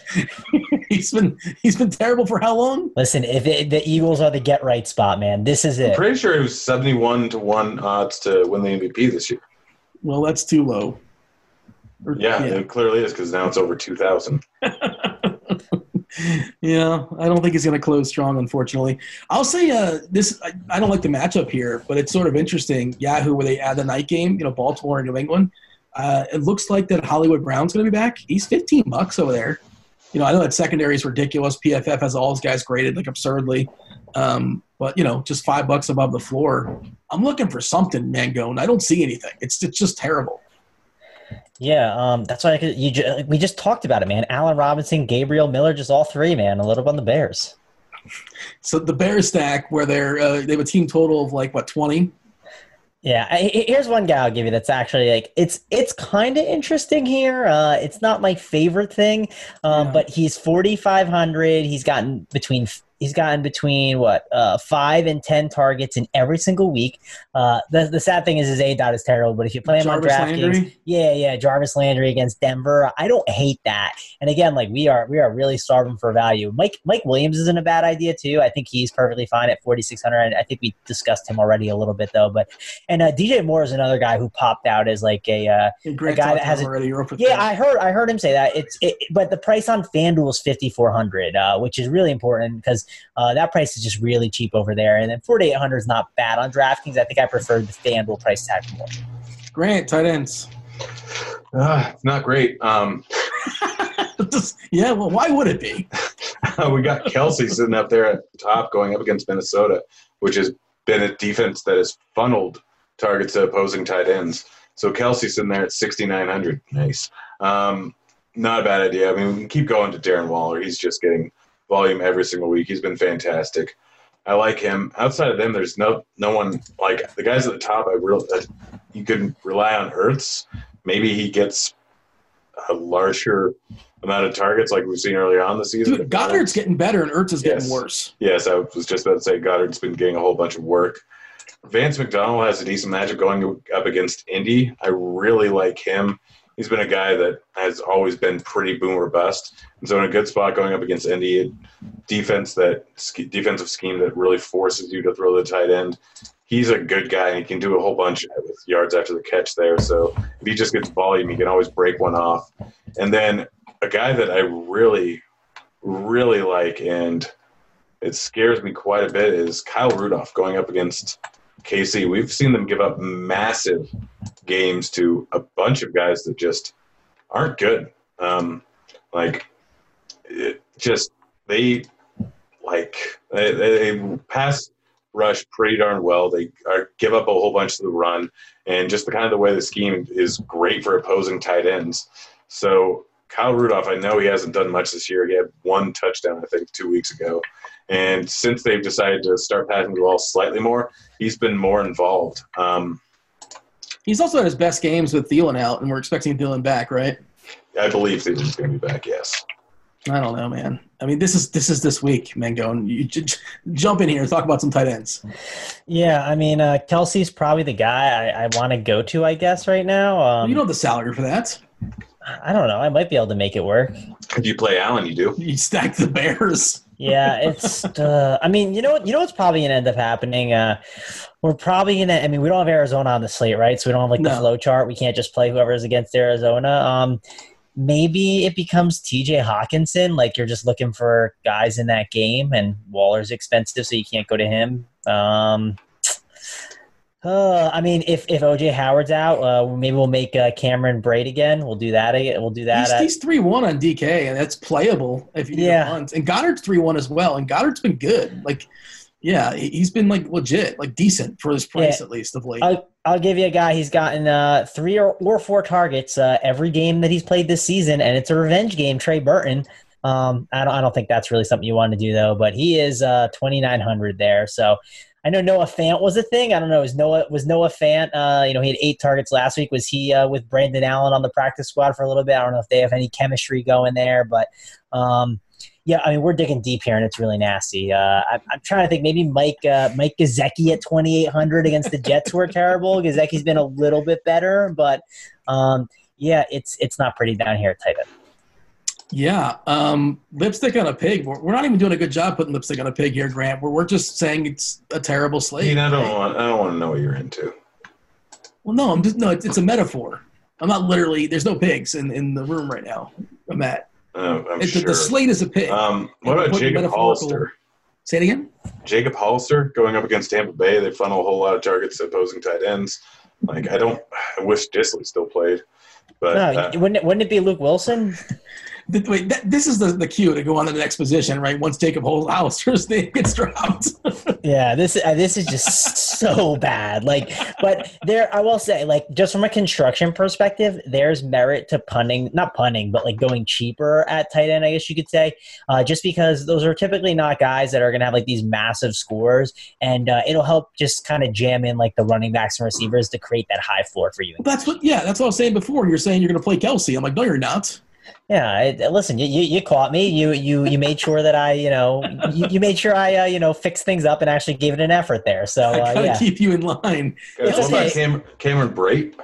he's been he's been terrible for how long? Listen, if it, the Eagles are the get right spot, man, this is it. I'm pretty sure it was seventy-one to one odds to win the MVP this year. Well, that's too low. Or, yeah, yeah, it clearly is because now it's over two thousand. yeah, I don't think he's going to close strong, unfortunately. I'll say uh, this: I, I, don't like the matchup here, but it's sort of interesting. Yahoo, where they add the night game, you know, Baltimore and New England. Uh, it looks like that Hollywood Brown's going to be back. He's 15 bucks over there. You know, I know that secondary is ridiculous. PFF has all his guys graded like absurdly, um, but you know, just five bucks above the floor. I'm looking for something, Mangone. I don't see anything. It's it's just terrible. Yeah, um, that's why I could, you ju- we just talked about it, man. Allen Robinson, Gabriel Miller, just all three, man. A little bit on the Bears. So the Bears stack, where they're uh, they have a team total of like what twenty. Yeah, I, here's one guy I'll give you that's actually like it's it's kind of interesting here. Uh, it's not my favorite thing, um, yeah. but he's forty five hundred. He's gotten between he's gotten between what uh, five and ten targets in every single week. Uh, the the sad thing is his aDOT is terrible, but if you play him Jarvis on DraftKings, yeah, yeah, Jarvis Landry against Denver, I don't hate that. And again, like we are we are really starving for value. Mike Mike Williams isn't a bad idea too. I think he's perfectly fine at forty six hundred. I think we discussed him already a little bit though. But and uh, DJ Moore is another guy who popped out as like a, uh, a guy that has already. A, yeah, I heard I heard him say that. It's it, but the price on FanDuel is fifty four hundred, uh, which is really important because uh, that price is just really cheap over there. And then 4,800 is not bad on DraftKings. I think I prefer the FanDuel price tag more. Grant, tight ends. Uh, not great. Um, just, yeah, well, why would it be? we got Kelce sitting up there at the top going up against Minnesota, which has been a defense that has funneled targets to opposing tight ends. So Kelce's sitting there at 6,900. Nice. Um, not a bad idea. I mean, we can keep going to Darren Waller. He's just getting volume every single week. He's been fantastic. I like him. Outside of them, there's no no one like the guys at the top. I really you could rely on Ertz. Maybe he gets a larger amount of targets like we've seen earlier on the season. Dude, Goedert's getting better and Ertz is yes. getting worse. Yes, I was just about to say Goedert's been getting a whole bunch of work. Vance McDonald has a decent matchup going up against Indy. I really like him he's been a guy that has always been pretty boom or bust. And so in a good spot going up against Indy, defense that defensive scheme that really forces you to throw the tight end. He's a good guy and he can do a whole bunch with yards after the catch there. So if he just gets volume, he can always break one off. And then a guy that I really, really like and it scares me quite a bit is Kyle Rudolph going up against KC. We've seen them give up massive games to a bunch of guys that just aren't good. Um, like, just they like they, they pass rush pretty darn well. They are, give up a whole bunch of the run, and just the kind of the way the scheme is great for opposing tight ends. So Kyle Rudolph, I know he hasn't done much this year. He had one touchdown, I think, two weeks ago. And since they've decided to start passing the ball slightly more, he's been more involved. Um, He's also had his best games with Thielen out, and we're expecting Thielen back, right? I believe Thielen's going to be back. Yes. I don't know, man. I mean, this is this is this week, Mangone. You j- j- jump in here and talk about some tight ends. Yeah, I mean, uh, Kelce's probably the guy I, I want to go to, I guess, right now. Um, you know the salary for that. I don't know. I might be able to make it work. If you play Allen, you do. You stack the Bears. Yeah, it's. Uh, I mean, you know what? You know what's probably gonna end up happening. Uh, we're probably gonna. I mean, we don't have Arizona on the slate, right? So we don't have like the flow chart. We can't just play whoever's against Arizona. Um, maybe it becomes T.J. Hockenson. Like you're just looking for guys in that game, and Waller's expensive, so you can't go to him. Um, uh, I mean, if if OJ Howard's out, uh, maybe we'll make uh, Cameron Brate again. We'll do that. Again. We'll do that. He's, at- he's three one on DK, and that's playable if you Yeah. it. And Goedert's three one as well, and Goedert's been good. Like, yeah, he- he's been like legit, like decent for his price Yeah. at least of late. I'll, I'll give you a guy. He's gotten uh, three or, or four targets uh, every game that he's played this season, and it's a revenge game. Trey Burton. Um, I don't. I don't think that's really something you want to do though. But he is uh, twenty nine hundred there. So I know Noah Fant was a thing. I don't know. Was Noah was Noah Fant? Uh, you know, he had eight targets last week. Was he uh, with Brandon Allen on the practice squad for a little bit? I don't know if they have any chemistry going there, but. Um, yeah, I mean we're digging deep here, and it's really nasty. Uh, I'm, I'm trying to think. Maybe Mike uh, Mike Gesicki at 2,800 against the Jets were terrible. Gesicki's been a little bit better, but um, yeah, it's it's not pretty down here end. Yeah, um, lipstick on a pig. We're, we're not even doing a good job putting lipstick on a pig here, Grant. We're, we're just saying it's a terrible slate. Dean, I don't want. I don't want to know what you're into. Well, no, I'm just no. It's, it's a metaphor. I'm not literally. There's no pigs in, in the room right now. I'm at. Uh, I'm It, the, sure. the slate is a pig. um, what about Jacob Hollister? Say it again. Jacob Hollister going up against Tampa Bay. They funnel a whole lot of targets to opposing tight ends. Like I don't. I wish Dissly still played, but No, uh, wouldn't it, wouldn't it be Luke Wilson? Th- Wait, that, this is the, the cue to go on to the next position, right? Once Jacob Hollister's name gets dropped. Yeah, this uh, this is just so bad. Like, but there, I will say, like, just from a construction perspective, there's merit to punning, not punning, but like going cheaper at tight end. I guess you could say, uh, just because those are typically not guys that are going to have like these massive scores, and uh, it'll help just kind of jam in like the running backs and receivers to create that high floor for you. That's what. Yeah, that's what I was saying before. You're saying you're going to play Kelce. I'm like, no, you're not. Yeah, I, listen, you, you you caught me. You you you made sure that I, you know, you, you made sure I, uh, you know, fixed things up and actually gave it an effort there. So I uh, gotta yeah. keep you in line. guys, it's what about. Cam- Cameron Brate?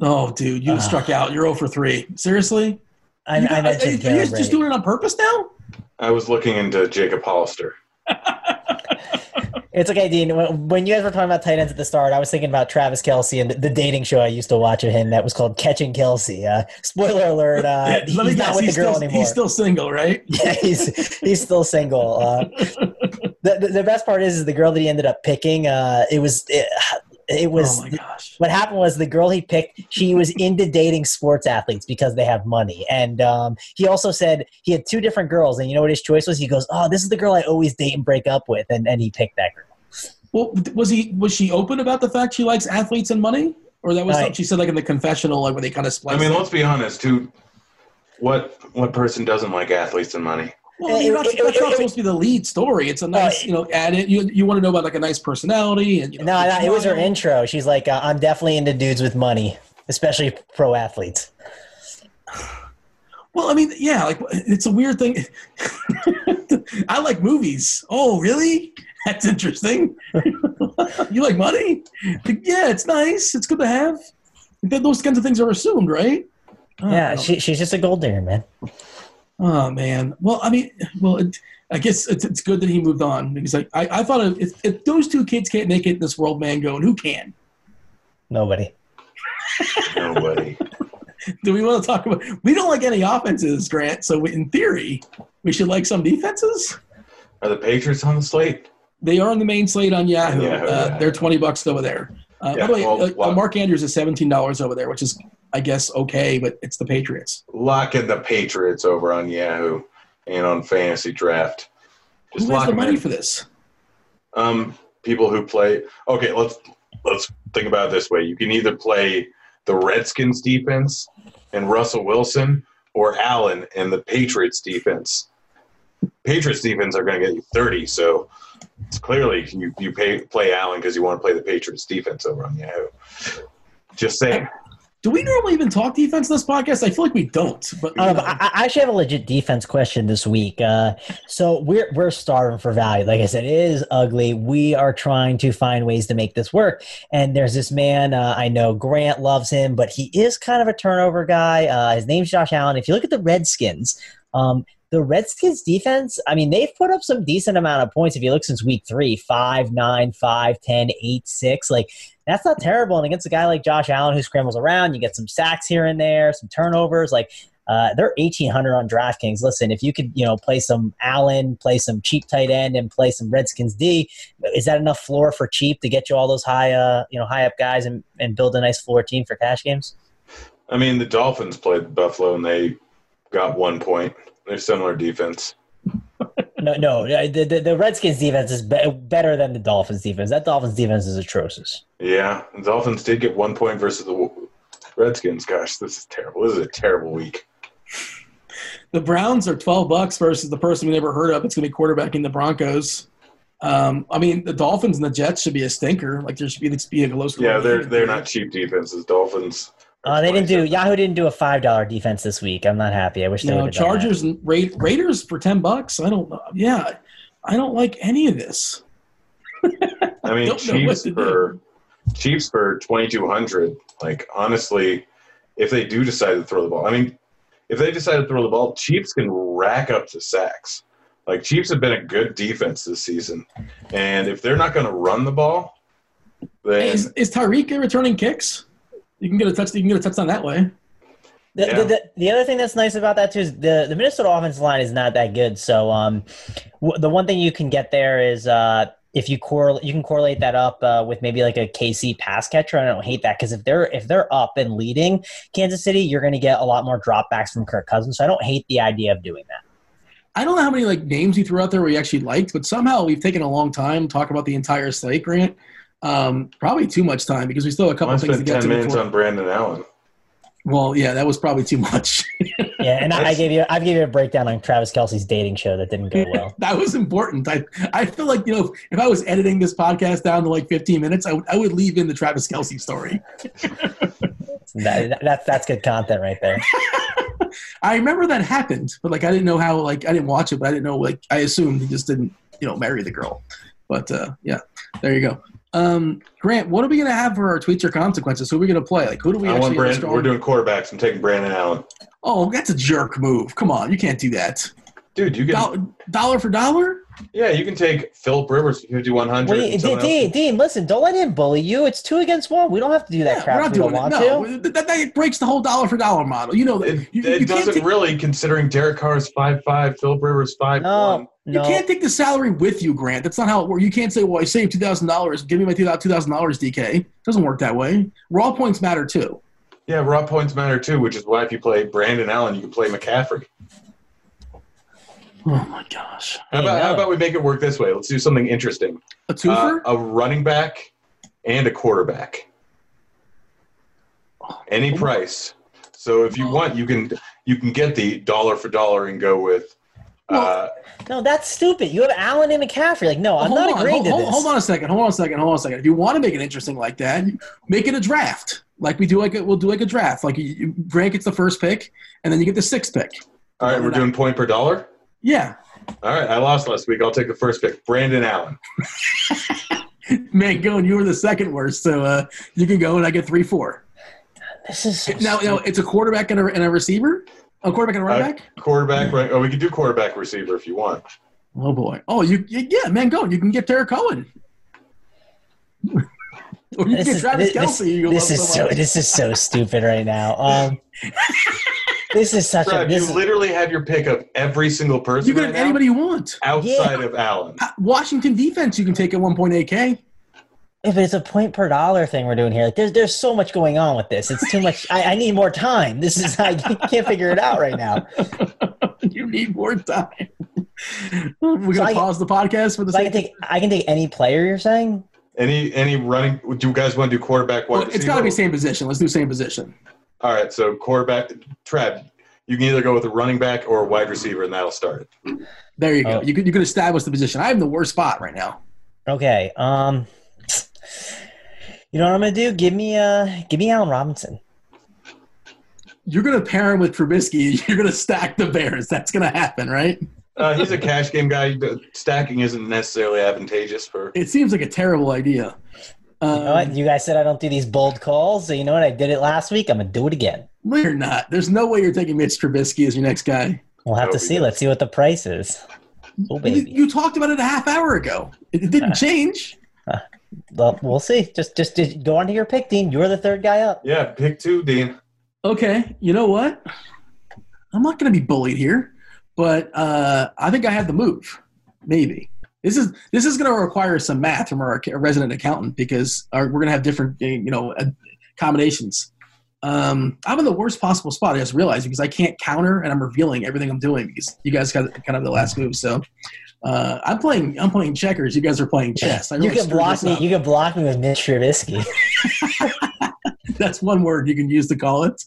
Oh, dude, you Ah. struck out. You're 0 for three. Seriously? I, You- I are mentioned you just doing it on purpose now? I was looking into Jacob Hollister. It's okay, Dean. When you guys were talking about tight ends at the start, I was thinking about Travis Kelce and the, dating show I used to watch of him that was called Catching Kelce. Uh, spoiler alert: uh, he's not with He's the girl still, anymore. he's still single, right? yeah, he's he's still single. Uh, the, the the best part is, is the girl that he ended up picking. Uh, it was it, it was oh my gosh. what happened was the girl he picked she was into dating sports athletes because they have money and um, he also said he had two different girls and you know what his choice was he goes oh this is the girl i always date and break up with and, and he picked that girl Well, was he was she open about the fact she likes athletes and money, or that was Right. she said like in the confessional, like when they kind of split. I mean, it? let's be honest. Who? What? What person doesn't like athletes and money? Well, you're not, It- it- that's not supposed to be the lead story. It's a nice, it- you know, add it. You, you want to know about like a nice personality and you know, no, no it was her intro she's like uh, i'm definitely into dudes with money especially pro athletes Well, I mean, yeah, like it's a weird thing. I like movies. Oh, really? That's interesting. you like money? Yeah, it's nice. It's good to have. Those kinds of things are assumed, right? Yeah she, she's just a gold digger man Oh man. Well, I mean, well, it, I guess it's, it's good that he moved on because I, I, I thought if, if those two kids can't make it in this world, man, going who can? nobody Nobody. Do we want to talk about? We don't like any offenses, Grant. So in theory, we should like some defenses. Are the Patriots on the slate? They are on the main slate on Yahoo. Yahoo, uh, yeah. They're twenty bucks over there. Uh, Yeah, by the way, well, uh, wow. Mark Andrews is seventeen dollars over there, which is, I guess, okay, but it's the Patriots. Locking the Patriots over on Yahoo and on Fantasy Draft. Just Who has the money in. for this? um, people who play. Okay, let's let's think about it this way. You can either play the Redskins defense and Russell Wilson, or Allen and the Patriots defense. Patriots defense are going to get you thirty, so clearly you you pay, play Allen because you want to play the Patriots defense over on Yahoo. Just saying. Do we normally even talk defense in this podcast? I feel like we don't. But, Uh, but I, I actually have a legit defense question this week. Uh, so we're we're starving for value. Like I said, it is ugly. We are trying to find ways to make this work. And there's this man uh, I know. Grant loves him, but he is kind of a turnover guy. Uh, his name's Josh Allen. If you look at the Redskins, um, the Redskins defense, I mean, they've put up some decent amount of points. If you look since week three, five, nine, five, 10, 8, 6. Like, that's not terrible. And against a guy like Josh Allen who scrambles around, you get some sacks here and there, some turnovers. Like, uh, they're 1800 on DraftKings. Listen, if you could, you know, play some Allen, play some cheap tight end, and play some Redskins D, is that enough floor for cheap to get you all those high, uh, you know, high up guys and, and build a nice floor team for cash games? I mean, the Dolphins played Buffalo and they got one point. They're similar defense. No, no, the, the, the Redskins defense is be- better than the Dolphins defense. That Dolphins defense is atrocious. Yeah, the Dolphins did get one point versus the Redskins. Gosh, this is terrible. This is a terrible week. the Browns are 12 bucks versus the person we never heard of. It's going to be quarterbacking the Broncos. Um, I mean, the Dolphins and the Jets should be a stinker. Like there should be, this be a low Yeah, they're they're not cheap defenses. Dolphins. Uh, they didn't do Yahoo didn't do a five dollar defense this week. I'm not happy. I wish they No, would have done that. Chargers and Ra- Raiders for 10 bucks. I don't know. Yeah, I don't like any of this. I mean, don't know what Chiefs to do. for Chiefs for twenty two hundred. Like honestly, if they do decide to throw the ball, I mean, if they decide to throw the ball, Chiefs can rack up the sacks. Like Chiefs have been a good defense this season, and if they're not going to run the ball, then Hey, is, is Tyreek returning kicks? You can get a touch. You can get a touchdown that way. The, Yeah. the, the, the other thing that's nice about that too is the, the Minnesota offensive line is not that good. So um, w- the one thing you can get there is uh, if you correlate, you can correlate that up uh, with maybe like a KC pass catcher. I don't hate that because if they're if they're up and leading Kansas City, you're going to get a lot more dropbacks from Kirk Cousins. So I don't hate the idea of doing that. I don't know how many like names you threw out there we actually liked, but somehow we've taken a long time to talk about the entire slate, Grant. Um, probably too much time because we still have a couple I things to spent get ten to. minutes before- on Brandon Allen. well, yeah, that was probably too much. Yeah, and I, I gave you I gave you a breakdown on Travis Kelce's dating show that didn't go well. that was important. I I feel like you know if, if I was editing this podcast down to like 15 minutes, I would I would leave in the Travis Kelce story. that, that's that's good content right there. I remember that happened, but like I didn't know how. Like I didn't watch it, but I didn't know. Like I assumed he just didn't, you know, marry the girl. But uh, yeah, there you go. Um, Grant, what are we gonna have for our tweets or consequences? Who are we gonna play? Like who do we I actually? want Brandon. We're doing quarterbacks. I'm taking Brandon Allen. Oh, that's a jerk move. Come on, you can't do that. Dude, you get Dollar, dollar for dollar. Yeah, you can take Philip Rivers for fifty one hundred. Wait, Dean, Dean, Dean, listen, don't let him bully you. It's two against one. We don't have to do that Yeah, crap we're not if we don't doing it. want No, to. that, that breaks the whole dollar for dollar model. You know that. It, you, it you doesn't take- really, considering Derek Carr is five five, Philip Rivers five No, one. You no. can't take the salary with you, Grant. That's not how it works. You can't say, "Well, I saved two thousand dollars. Give me my two thousand dollars, DK." It doesn't work that way. Raw points matter too. Yeah, raw points matter too, which is why if you play Brandon Allen, you can play McCaffrey. Oh my gosh, How about, how about we make it work this way? Let's do something interesting. a Uh, twofer. a running back and a quarterback. Any price. So if you want, you can you can get the dollar for dollar and go with. Uh, No, that's stupid. You have Allen and McCaffrey. Like, no, I'm hold not on, agreeing hold, to hold- this. hold on a second. Hold on a second. Hold on a second. If you want to make it interesting like that, make it a draft. Like we do, like a, we'll do like a draft. Like you, you, Grant gets the first pick, and then you get the sixth pick. all right, we're doing point per dollar. Yeah, All right, I lost last week. I'll take the first pick, Brandon Allen. man, go and you were the second worst, so uh, you can go, and I get three, four. This is so Now, now it's a quarterback and a, and a receiver. A quarterback and a running Uh, back. Quarterback, right? Oh, we could do quarterback receiver if you want. Oh boy. Oh, you yeah, man, go. You can get Derek Cohen. or you can This get is, Travis this, Kelce. you this is so so this is so stupid right now. Um, this is such a Brad, this you is, literally have your pick of every single person You can right have now anybody you want. outside of Allen. Washington defense, you can take at 1.8k. if it's a point per dollar thing we're doing here. Like, there's there's so much going on with this. It's too much. I, I need more time. This is I can't figure it out right now. you need more time. We're gonna I- pause the podcast for the So I can take I can take any player. You're saying? Any any running? Do you guys want to do quarterback? Wide Well, it's got to be same position. Let's do same position. All right, so quarterback. Trev, you can either go with a running back or a wide receiver, and that'll start it. There you go. Oh. You can, you could establish the position. I have the worst spot right now. Okay. Um. You know what I'm gonna do? Give me uh give me Allen Robinson. you're going to pair him with Trubisky. You're going to stack the Bears. That's going to happen, right? Uh, he's a cash game guy. Stacking isn't necessarily advantageous for. It seems like a terrible idea. Um, You know what? You guys said I don't do these bold calls, so you know what? I did it last week. I'm gonna do it again. no, you're not. There's no way you're taking Mitch Trubisky as your next guy. We'll have That to see. Let's see what the price is. Oh You, baby. you talked about it a half hour ago. It, it didn't change. Well, we'll see. Just, just, just go on to your pick, Dean. You're the third guy up. Yeah, pick two, Dean. Okay, you know what? I'm not going to be bullied here, but uh, I think I had the move. Maybe this is this is going to require some math from our resident accountant because our, we're going to have different uh, you know uh, combinations. Um, I'm in the worst possible spot. I just realized because I can't counter and I'm revealing everything I'm doing because you guys got kind of the last move. So uh, I'm playing I'm playing checkers. You guys are playing chess. I you can block me. up. You can block me with Mitch Trubisky. That's one word you can use to call it.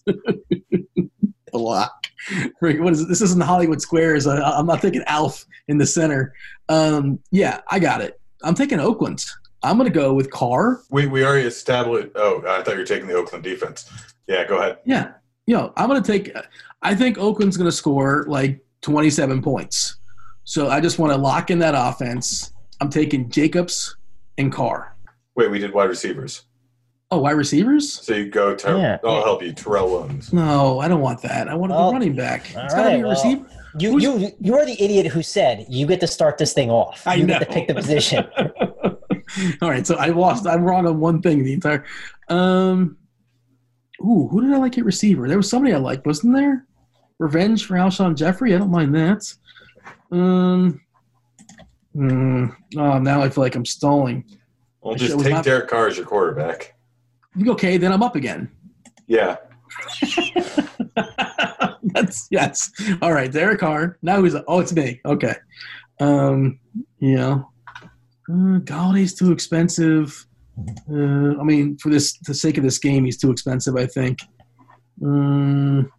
Block. What is it? This isn't the Hollywood Squares. I, I'm not thinking Alf in the center. Um, yeah, I got it. I'm taking Oakland. I'm going to go with Carr. We we already established. Oh, I thought you were taking the Oakland defense. Yeah, go ahead. Yeah, you know, I'm going to take. I think Oakland's going to score like 27 points. So I just want to lock in that offense. I'm taking Jacobs and Carr. Wait, we did wide receivers. Oh, wide receivers? So you go. Ter- Yeah. I'll help you. Tyrell Williams. No, I don't want that. I want Oh, the running back. It's got to right, be a well, receiver. You, Who's- you, you are the idiot who said you get to start this thing off. I you know. get to pick the position. All right, so I lost. I'm wrong on one thing the entire. Um, ooh, who did I like at receiver? There was somebody I liked, wasn't there? Revenge for Alshon Jeffery. I don't mind that. Um, hmm, oh, now I feel like I'm stalling. Well, I just take not- Derek Carr as your quarterback. Okay, then I'm up again. Yeah. That's yes. All right, Derek Carr. Now he's oh, it's me. Okay. Um, you know, uh, Golladay's too expensive. Uh, I mean, for this the sake of this game, he's too expensive. I think. Um,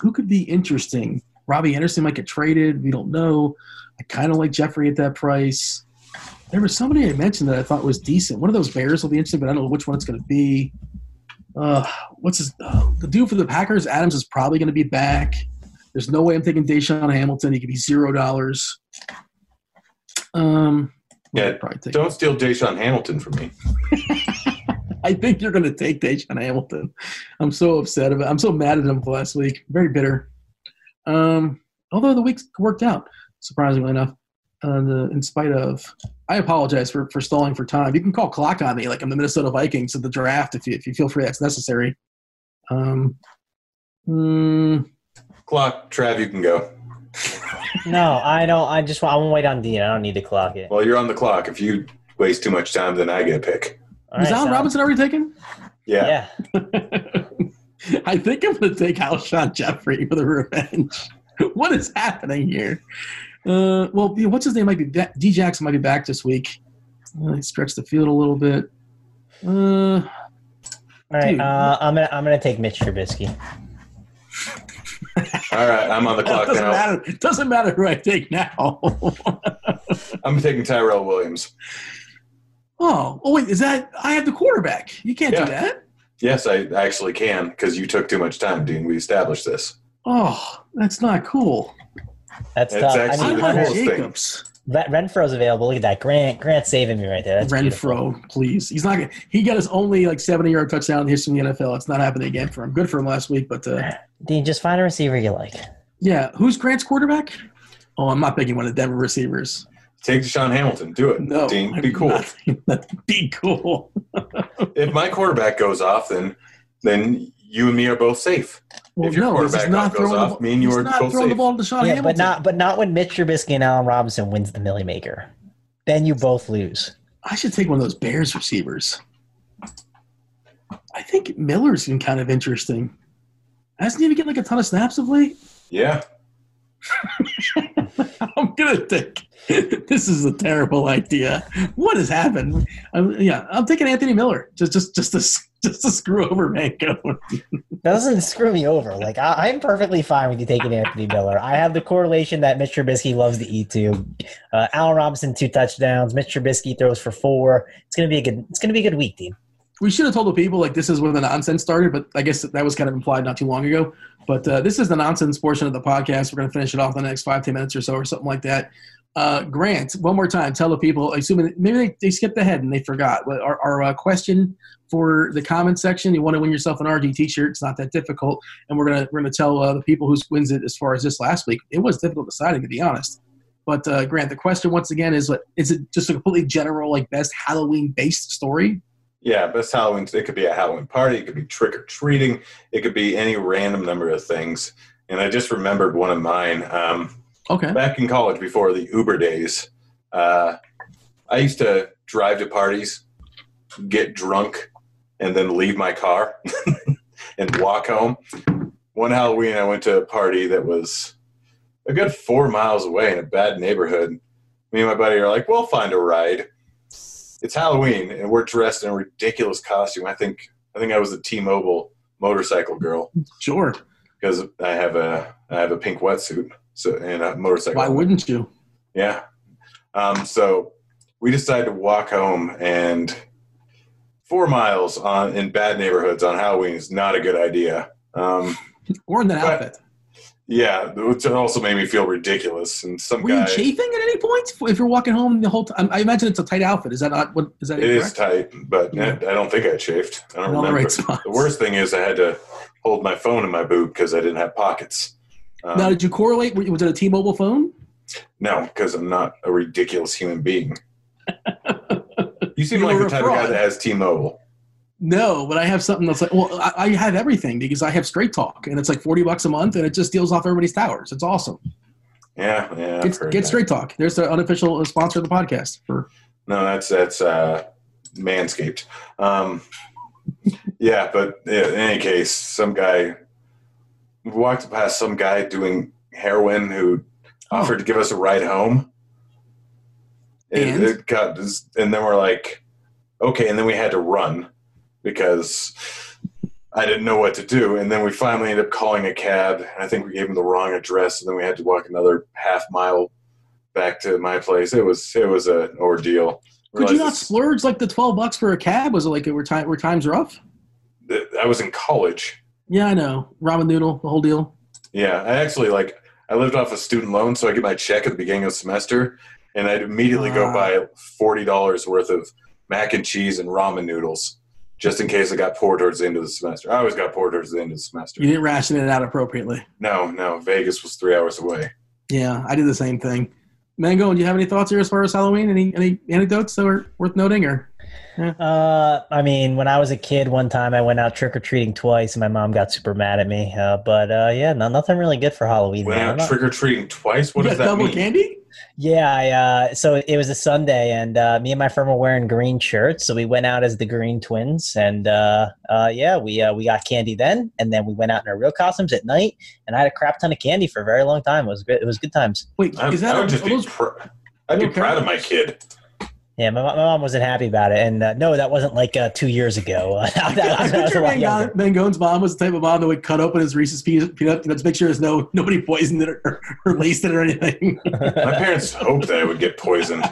who could be interesting? Robby Anderson might get traded. We don't know. I kind of like Jeffery at that price. There was somebody I mentioned that I thought was decent. One of those Bears will be interesting, but I don't know which one it's going to be. Uh, what's his uh, the dude for the Packers? Adams is probably going to be back. There's no way I'm taking DaeSean Hamilton. He could be zero dollars. Um, Yeah, probably. Don't steal DaeSean Hamilton from me. I think you're going to take DaeSean Hamilton. I'm so upset about. It. I'm so mad at him for last week. Very bitter. Um, although the week worked out surprisingly enough. Uh, the, in spite of, I apologize for, for stalling for time. You can call clock on me like I'm the Minnesota Vikings at the draft if you if you feel free that's necessary. Um, mm, Clock, Trav, you can go. no, I don't. I just want. I want to wait on Dean. I don't need to clock it. Well, you're on the clock. If you waste too much time, then I get a pick. All was right, Allen sound- Robinson already taken? Yeah. Yeah. I think I'm going to take Alshon Jeffery for the revenge. what is happening here? Uh, well, you know, what's his name might be back. D Jackson might be back this week. Uh, he stretched the field a little bit. Uh, All right. Dude. Uh, I'm gonna. I'm gonna take Mitch Trubisky. All right, I'm on the clock doesn't now. matter. It doesn't matter who I take now. I'm taking Tyrell Williams. oh, oh wait, is that I have the quarterback? You can't Yeah. do that. Yes, I actually can because you took too much time, Dean. We established this. Oh, that's not cool. That's It's tough. I actually I mean, the want coolest. Jacobs. Ren- Renfrow's available. Look at that. Grant. Grant saving me right there. That's beautiful. Renfrow, please. He's not. gonna He got his only like seventy yard touchdown in the history of the NFL. It's not happening again for him. Good for him last week, but uh, Dean, just find a receiver you like. yeah. Who's Grant's quarterback? Oh, I'm not picking one of the Denver receivers. Take DaeSean Hamilton. Do it, No, Dean. Be cool. not- be cool. If my quarterback goes off, then then you and me are both safe. Well, If your no, he's quarterback not goes throwing the off, ball- me and you are not both throwing the ball to DaeSean yeah, Hamilton. but not. But not when Mitch Trubisky and Allen Robinson wins the Milly Maker. Then you both lose. I should take one of those Bears receivers. I think Miller's been kind of interesting. Hasn't he even getting like a ton of snaps of late? Yeah. I'm gonna take. This is a terrible idea. What has happened? I'm, yeah, I'm taking Anthony Miller just just just to just to screw over Manco. That doesn't screw me over. Like I, I'm perfectly fine with you taking Anthony Miller. I have the correlation that Mitch Trubisky loves to eat too. Uh, Allen Robinson two touchdowns. Mitch Trubisky throws for four. It's gonna be a good. It's gonna be a good week, Dean. we should have told the people like this is where the nonsense started, but I guess that was kind of implied not too long ago. But uh, this is the nonsense portion of the podcast. We're going to finish it off in the next five ten minutes or so, or something like that. Uh, Grant, one more time, tell the people. Assuming maybe they, they skipped ahead and they forgot. Our, our uh, question for the comment section: You want to win yourself an RG T-shirt? It's not that difficult, and we're gonna we're gonna tell uh, the people who wins it as far as this last week. It was difficult deciding, to be honest. But uh, Grant, the question once again is: what is it? Just a completely general, like best Halloween based story? Yeah, best Halloween. It could be a Halloween party. It could be trick or treating. It could be any random number of things. And I just remembered one of mine. Um, Okay. back in college, before the Uber days, uh, I used to drive to parties, get drunk, and then leave my car and walk home. One Halloween, I went to a party that was a good four miles away in a bad neighborhood. Me and my buddy are like, "We'll find a ride." It's Halloween, and we're dressed in a ridiculous costume. I think I think I was the T-Mobile motorcycle girl Sure. because I have a I have a pink wetsuit, so and a motorcycle. Why wouldn't you? Yeah. Um, so we decided to walk home, and four miles on in bad neighborhoods on Halloween is not a good idea. Um, Or in that But- outfit. yeah, which also made me feel ridiculous. And some Were guy, you chafing at any point if you're walking home the whole time? I imagine it's a tight outfit. Is that not what? Is that it is incorrect? tight, but Yeah. I don't think I chafed. I don't all the remember. right. The worst thing is I had to hold my phone in my boot because I didn't have pockets. Um, now, did you correlate? Was it a T-Mobile phone? No, because I'm not a ridiculous human being. you seem You like the type of guy that has T-Mobile. No, but I have something that's like, well, I, I have everything because I have Straight Talk, and it's like forty bucks a month, and it just deals off everybody's towers. It's awesome. Yeah, yeah. I've Get, get. Straight Talk. There's the unofficial sponsor of the podcast. For No, that's that's uh, Manscaped. Um, yeah, but yeah, in any case, some guy walked past some guy doing heroin who Oh. offered to give us a ride home. It, And? it got, and then we're like, okay, and then we had to run because I didn't know what to do, and then we finally ended up calling a cab. I think we gave him the wrong address, and then we had to walk another half mile back to my place. It was it was an ordeal. could you not splurge like the twelve bucks for a cab? Was it like were time were times rough? I was in college. Yeah, I know. Ramen noodle, the whole deal. Yeah, I actually like I lived off a student loan, so I get my check at the beginning of the semester, and I'd immediately go buy forty dollars worth of mac and cheese and ramen noodles, just in case I got poor towards the end of the semester. I always got poor towards the end of the semester. You didn't ration it out appropriately. No, no, Vegas was three hours away. Yeah, I did the same thing. Mango, do you have any thoughts here as far as Halloween? Any any anecdotes that are worth noting? Or Uh, I mean, when I was a kid, one time I went out trick or treating twice, and my mom got super mad at me. Uh, but uh, yeah, no, nothing really good for Halloween. Went out trick or treating twice. What you does got that double mean? candy? Yeah, I, uh, so it was a Sunday, and uh, me and my friend were wearing green shirts, so we went out as the Green Twins, and uh, uh, yeah, we uh, we got candy then, and then we went out in our real costumes at night, and I had a crap ton of candy for a very long time. It was good. It was good times. Wait, I, is that I a, would just be. Pr- I'd be proud of my kid. Yeah, my, my mom wasn't happy about it, and uh, no, that wasn't like uh, two years ago. that was, I that was picture lot Van, younger. Mangone's mom was the type of mom that would cut open his Reese's peanut, peanut you know, to make sure there's no nobody poisoned it or, or laced it or anything. My parents hoped that I would get poisoned.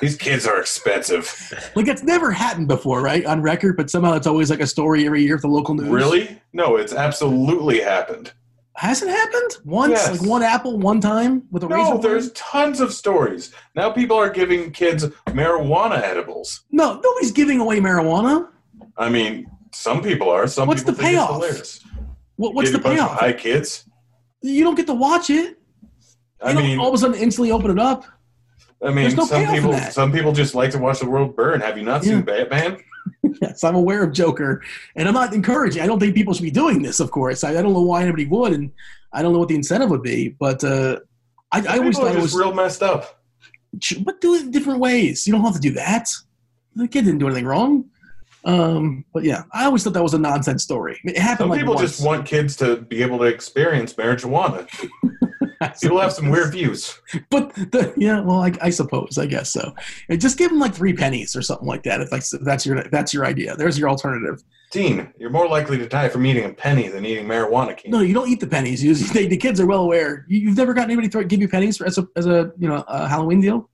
These kids are expensive. like it's never happened before, right? On record, but somehow it's always like a story every year for the local news. Really? No, it's absolutely happened. Has it happened once? Yes. Like one apple, one time with a razor? No, there's tons of stories. Now people are giving kids marijuana edibles. no. Nobody's giving away marijuana. I mean, some people are. Some What's people the payoff? What, what's the payoff? High kids. You don't get to watch it. I You don't mean, all of a sudden instantly open it up. I mean, no some people, some people just like to watch the world burn. Have you not Yeah. seen Batman? Yes, I'm aware of Joker, and I'm not encouraging. I don't think people should be doing this. Of course, I, I don't know why anybody would, and I don't know what the incentive would be. But uh, I, I always thought it was. real messed up. but do it in different ways. You don't have to do that. The kid didn't do anything wrong. Um, but yeah, I always thought that was a nonsense story. It happened Some like people once. just want kids to be able to experience marijuana. People have some weird views. but the, yeah, well, I, I suppose, I guess so. And just give them like three pennies or something like that. If that's if that's your if that's your idea, there's your alternative. Dean, you're more likely to die from eating a penny than eating marijuana. King. No, you don't eat the pennies. You, they, the kids are well aware. You, you've never gotten anybody throw, give you pennies for, as a as a you know a Halloween deal.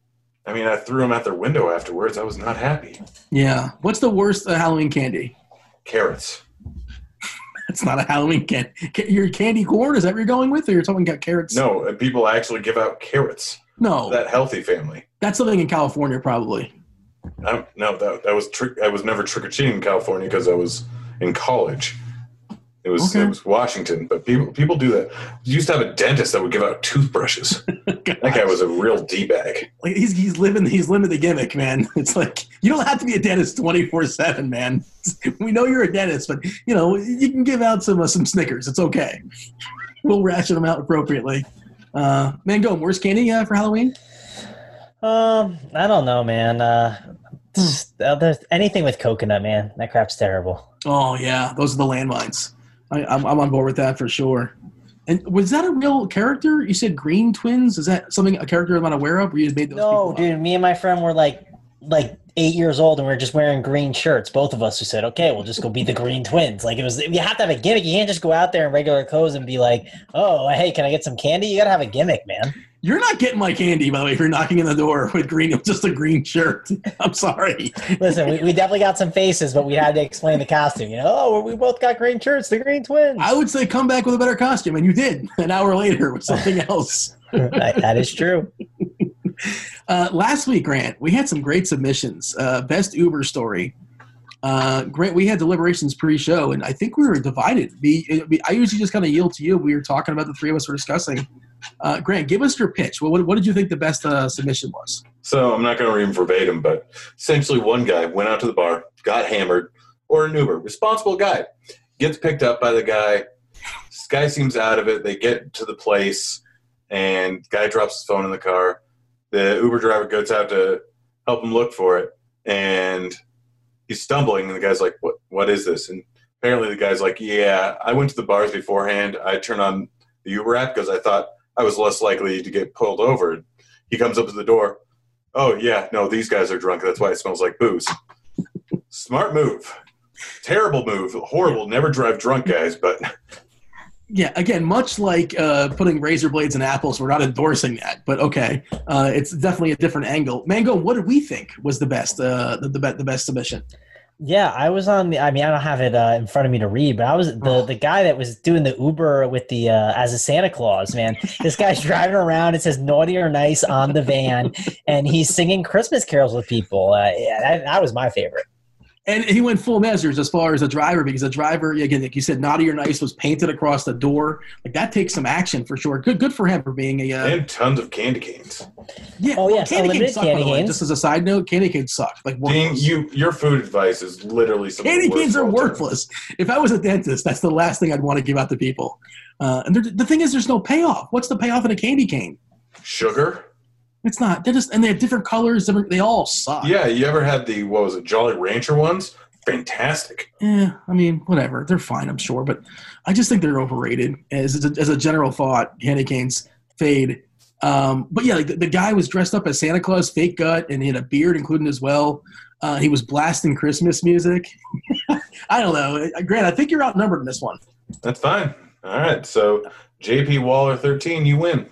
I mean, I threw them out their window afterwards. I was not happy. Yeah. What's the worst uh, Halloween candy? Carrots. It's not a Halloween candy. Your candy corn? Is that what you're going with, or you're talking about carrots? No, and people actually give out carrots. no. That healthy family. that's something in California, probably. Um, no, that, that was trick. I was never trick or treating in California because I was in college. It was Okay. it was Washington, but people people do that. We used to have a dentist that would give out toothbrushes. that guy was a real d bag. Like he's he's living he's living the gimmick, man. It's like you don't have to be a dentist twenty four seven, man. We know you're a dentist, but you know you can give out some uh, some Snickers. It's okay. We'll ration them out appropriately. Uh, Mangone worst candy uh, for Halloween. Um, I don't know, man. Uh, just, uh, there's anything with coconut, man. That crap's terrible. Oh yeah, those are the landmines. I, I'm I'm on board with that for sure. And was that a real character? You said Green Twins. Is that something a character I'm not aware of? Or you just made those No, people up? dude. Me and my friend were like, like eight years old, and we are just wearing green shirts. Both of us who said, "Okay, we'll just go be the Green Twins." Like it was. You have to have a gimmick. You can't just go out there in regular clothes and be like, "Oh, hey, can I get some candy?" You gotta have a gimmick, man. You're not getting my candy, by the way. If you're knocking on the door with green, just a green shirt. I'm sorry. Listen, we, we definitely got some faces, but we had to explain the costume. You know, oh, we both got green shirts, the Green Twins. I would say come back with a better costume, and you did an hour later with something else. that that is true. Uh, last week, Grant, we had some great submissions. Uh, best Uber story. Uh, Grant, we had deliberations pre-show, and I think we were divided. I usually just kind of yield to you. We were talking about the three of us were discussing. Uh, Grant, give us your pitch. What, what, what did you think the best uh, submission was? So I'm not going to read them verbatim, but essentially, one guy went out to the bar, got hammered, or an Uber, responsible guy, gets picked up by the guy. This guy seems out of it. They get to the place, and guy drops his phone in the car. The Uber driver goes out to help him look for it, and he's stumbling. And the guy's like, "What? What is this?" And apparently, the guy's like, "Yeah, I went to the bars beforehand. I turned on the Uber app because I thought I was less likely to get pulled over." He comes up to the door. Oh yeah, no, these guys are drunk. That's why it smells like booze. Smart move. Terrible move. Horrible. Never drive drunk, guys. But Yeah, again, much like uh, putting razor blades in apples, we're not endorsing that, but okay, uh, it's definitely a different angle. Mango, what did we think was the best, uh, the, the, be- the best submission? Yeah, I was on the. I mean, I don't have it uh, in front of me to read, but I was the Oh. the guy that was doing the Uber with the uh, as a Santa Claus. Man, this guy's driving around. It says "naughty or nice" on the van, and he's singing Christmas carols with people. Uh, yeah, that, that was my favorite. And he went full measures as far as the driver, because the driver, again, like you said, naughty or nice was painted across the door. Like that takes some action for sure. Good, good for him for being a. Uh, and tons of candy canes. yeah, Oh, yeah. candy canes suck, by candy the way. Just as a side note, candy canes suck. Like Dean, worthless. you your food advice is literally some of the candy worst canes are of all time. worthless. If I was a dentist, that's the last thing I'd want to give out to people. Uh, and the thing is, there's no payoff. What's the payoff in a candy cane? Sugar? It's not. They're just and they have different colors. They all suck. Yeah, you ever had the what was it, Jolly Rancher ones? Fantastic. Yeah, I mean, whatever. They're fine, I'm sure, but I just think they're overrated as a, as a general thought. Candy canes fade. Um, but yeah, like the, the guy was dressed up as Santa Claus, fake gut, and he had a beard, including as well. Uh, he was blasting Christmas music. I don't know, Grant. I think you're outnumbered in this one. That's fine. All right. So JP Waller thirteen, you win.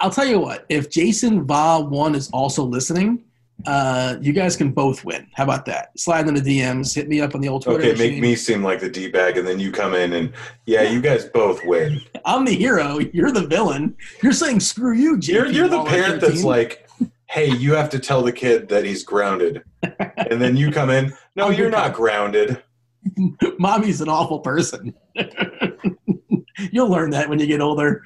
I'll tell you what. If Jason Va one is also listening, uh, you guys can both win. How about that? Slide in the DMs. Hit me up on the old Twitter. Okay, make machine. me seem like the D bag, and then you come in and yeah, you guys both win. I'm the hero. You're the villain. You're saying screw you, JP You're you're the parent 13. that's like, hey, you have to tell the kid that he's grounded, and then you come in. No, I'm you're not grounded. mommy's an awful person. You'll learn that when you get older.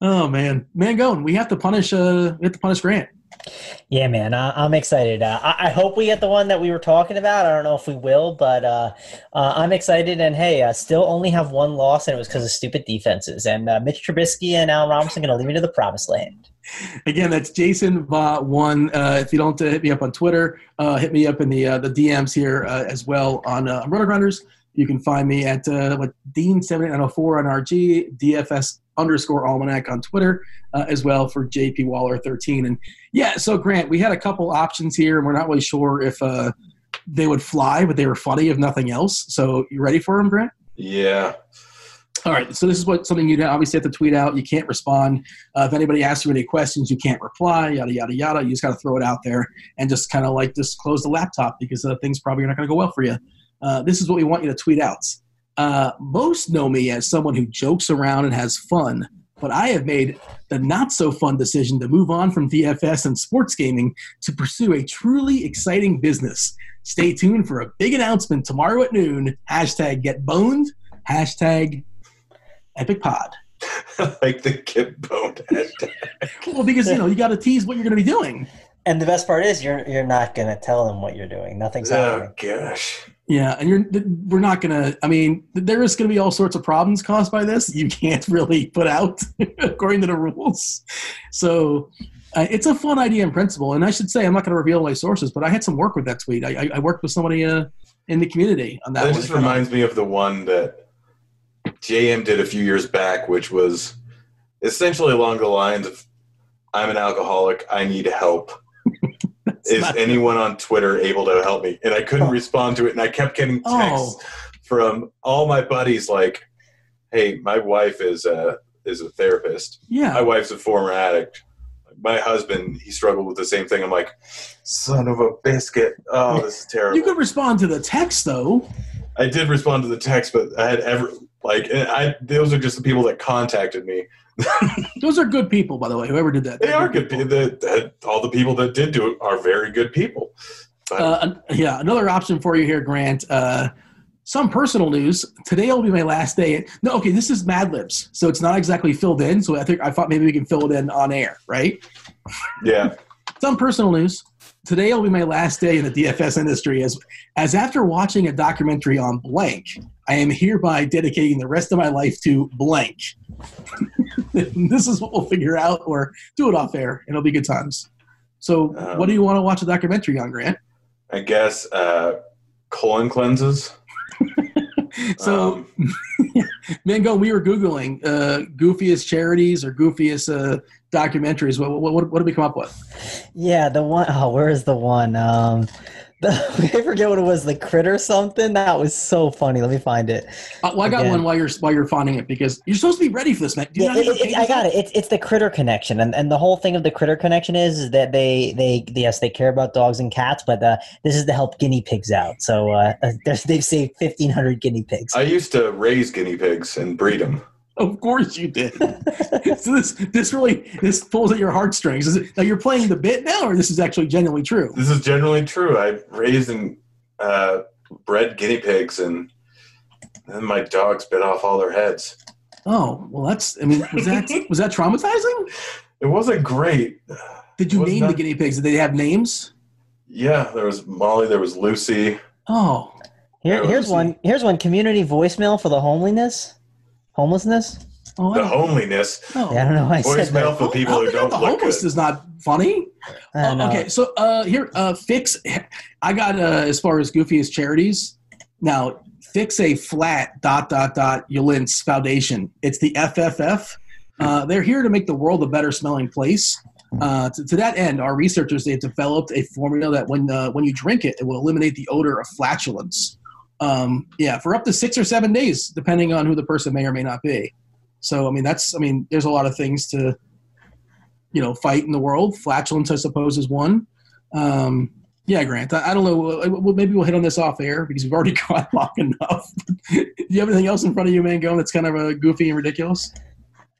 Oh man, man, going. we have to punish. Uh, we have to punish Grant. Yeah, man, I, I'm excited. Uh, I, I hope we get the one that we were talking about. I don't know if we will, but uh, uh, I'm excited. And hey, uh, still only have one loss, and it was because of stupid defenses. And uh, Mitch Trubisky and Allen Robinson going to lead me to the promised land. Again, that's Jason Va one. Uh, if you don't uh, hit me up on Twitter, uh, hit me up in the uh, the DMs here uh, as well on uh, RotoGrinders. You can find me at uh, what Dean seventy nine zero four on RG DFS underscore Almanac on Twitter uh, as well for JP Waller thirteen. And yeah, so Grant, we had a couple options here, and we're not really sure if uh, they would fly, but they were funny if nothing else. So you ready for them, Grant? Yeah. All right, so this is what something you obviously have to tweet out. You can't respond. Uh, if anybody asks you any questions, you can't reply. Yada yada yada. You just got to throw it out there and just kind of like just close the laptop because uh, things probably are not going to go well for you. Uh, this is what we want you to tweet out. Uh, most know me as someone who jokes around and has fun, but I have made the not so fun decision to move on from DFS and sports gaming to pursue a truly exciting business. Stay tuned for a big announcement tomorrow at noon. Hashtag get boned. Hashtag epic pod. like the get boned hashtag. Well, because you know you got to tease what you're going to be doing. And the best part is you're you're not going to tell them what you're doing. Nothing's Oh happening. gosh. Yeah, and you're we're not gonna. I mean, there is going to be all sorts of problems caused by this. You can't really put out according to the rules. So uh, it's a fun idea in principle, and I should say I'm not going to reveal my sources, but I had some work with that tweet. I, I, I worked with somebody uh, in the community on that. That one. just reminds me of the one that JM did a few years back, which was essentially along the lines of I'm an alcoholic, I need help. Is not- anyone on Twitter able to help me? And I couldn't oh. respond to it, and I kept getting oh. texts Oh. from all my buddies like, "Hey, my wife is a is a therapist. Yeah, My wife's a former addict. My husband, he struggled with the same thing." I'm like, "Son of a biscuit! Oh, this is terrible." you could respond to the text though. I did respond to the text, but I had ever like I those are just the people that contacted me. Those are good people, by the way. Whoever did that, They are good people. That, that all the people that did do it are very good people. Uh, yeah, another option for you here, Grant. Uh, some personal news. Today will be my last day. No, okay, this is Mad Libs, so it's not exactly filled in. So I think I thought maybe we can fill it in on air, right? yeah, Some personal news. Today will be my last day in the DFS industry as as after watching a documentary on blank, I am hereby dedicating the rest of my life to blank. this is what we'll figure out or do it off air. It'll be good times. So, Um, what do you want to watch a documentary on, Grant? I guess uh, colon cleanses. So, Um, Mango, we were googling uh, goofiest charities or goofiest uh, documentaries. What, what, what, what did we come up with? Yeah, the one oh where is the one? Um I forget what it was, the critter something. That was so funny. Let me find it. Uh, well, I got Again. one while you're while you're finding it because you're supposed to be ready for this, man. Do you Yeah, it- it- I got it. It's it's the critter connection, and and the whole thing of the critter connection is, is that they they yes they care about dogs and cats, but uh, this is to help guinea pigs out. So uh, they've saved fifteen hundred guinea pigs. I used to raise guinea pigs and breed them. Of course you did. so this this really this pulls at your heartstrings. Is it, now you're playing the bit now, or this is actually genuinely true? This is genuinely true. I raised and uh, bred guinea pigs, and then my dogs bit off all their heads. Oh well, that's. I mean, was that was that traumatizing? It wasn't great. Did you Was name the guinea pigs? Did they have names? Yeah, there was Molly, there was Lucy. Oh, Here, here's let's one. Here's one. Community voicemail for the homeliness, homelessness. oh, The homeliness. oh. Yeah, I don't know. Why I said Voicemail that. for people who Helping out don't the look homeless good. is not funny. I don't know. okay, so uh, here, uh, fix. I got uh, as far as goofiest charities. Now, fix a flat dot dot dot Yulins Foundation. It's the FFF. Uh, they're here to make the world a better smelling place. Uh, to, to that end, our researchers they've developed a formula that when uh, when you drink it, it will eliminate the odor of flatulence. Um, yeah, for up to six or seven days, depending on who the person may or may not be. So, I mean, that's I mean, there's a lot of things to you know fight in the world. Flatulence, I suppose, is one. Um, yeah, Grant. I, I don't know. uh, well, Maybe we'll hit on this off air because we've already gone long enough. Do you have anything else in front of you, Mango, that's kind of uh, goofy and ridiculous?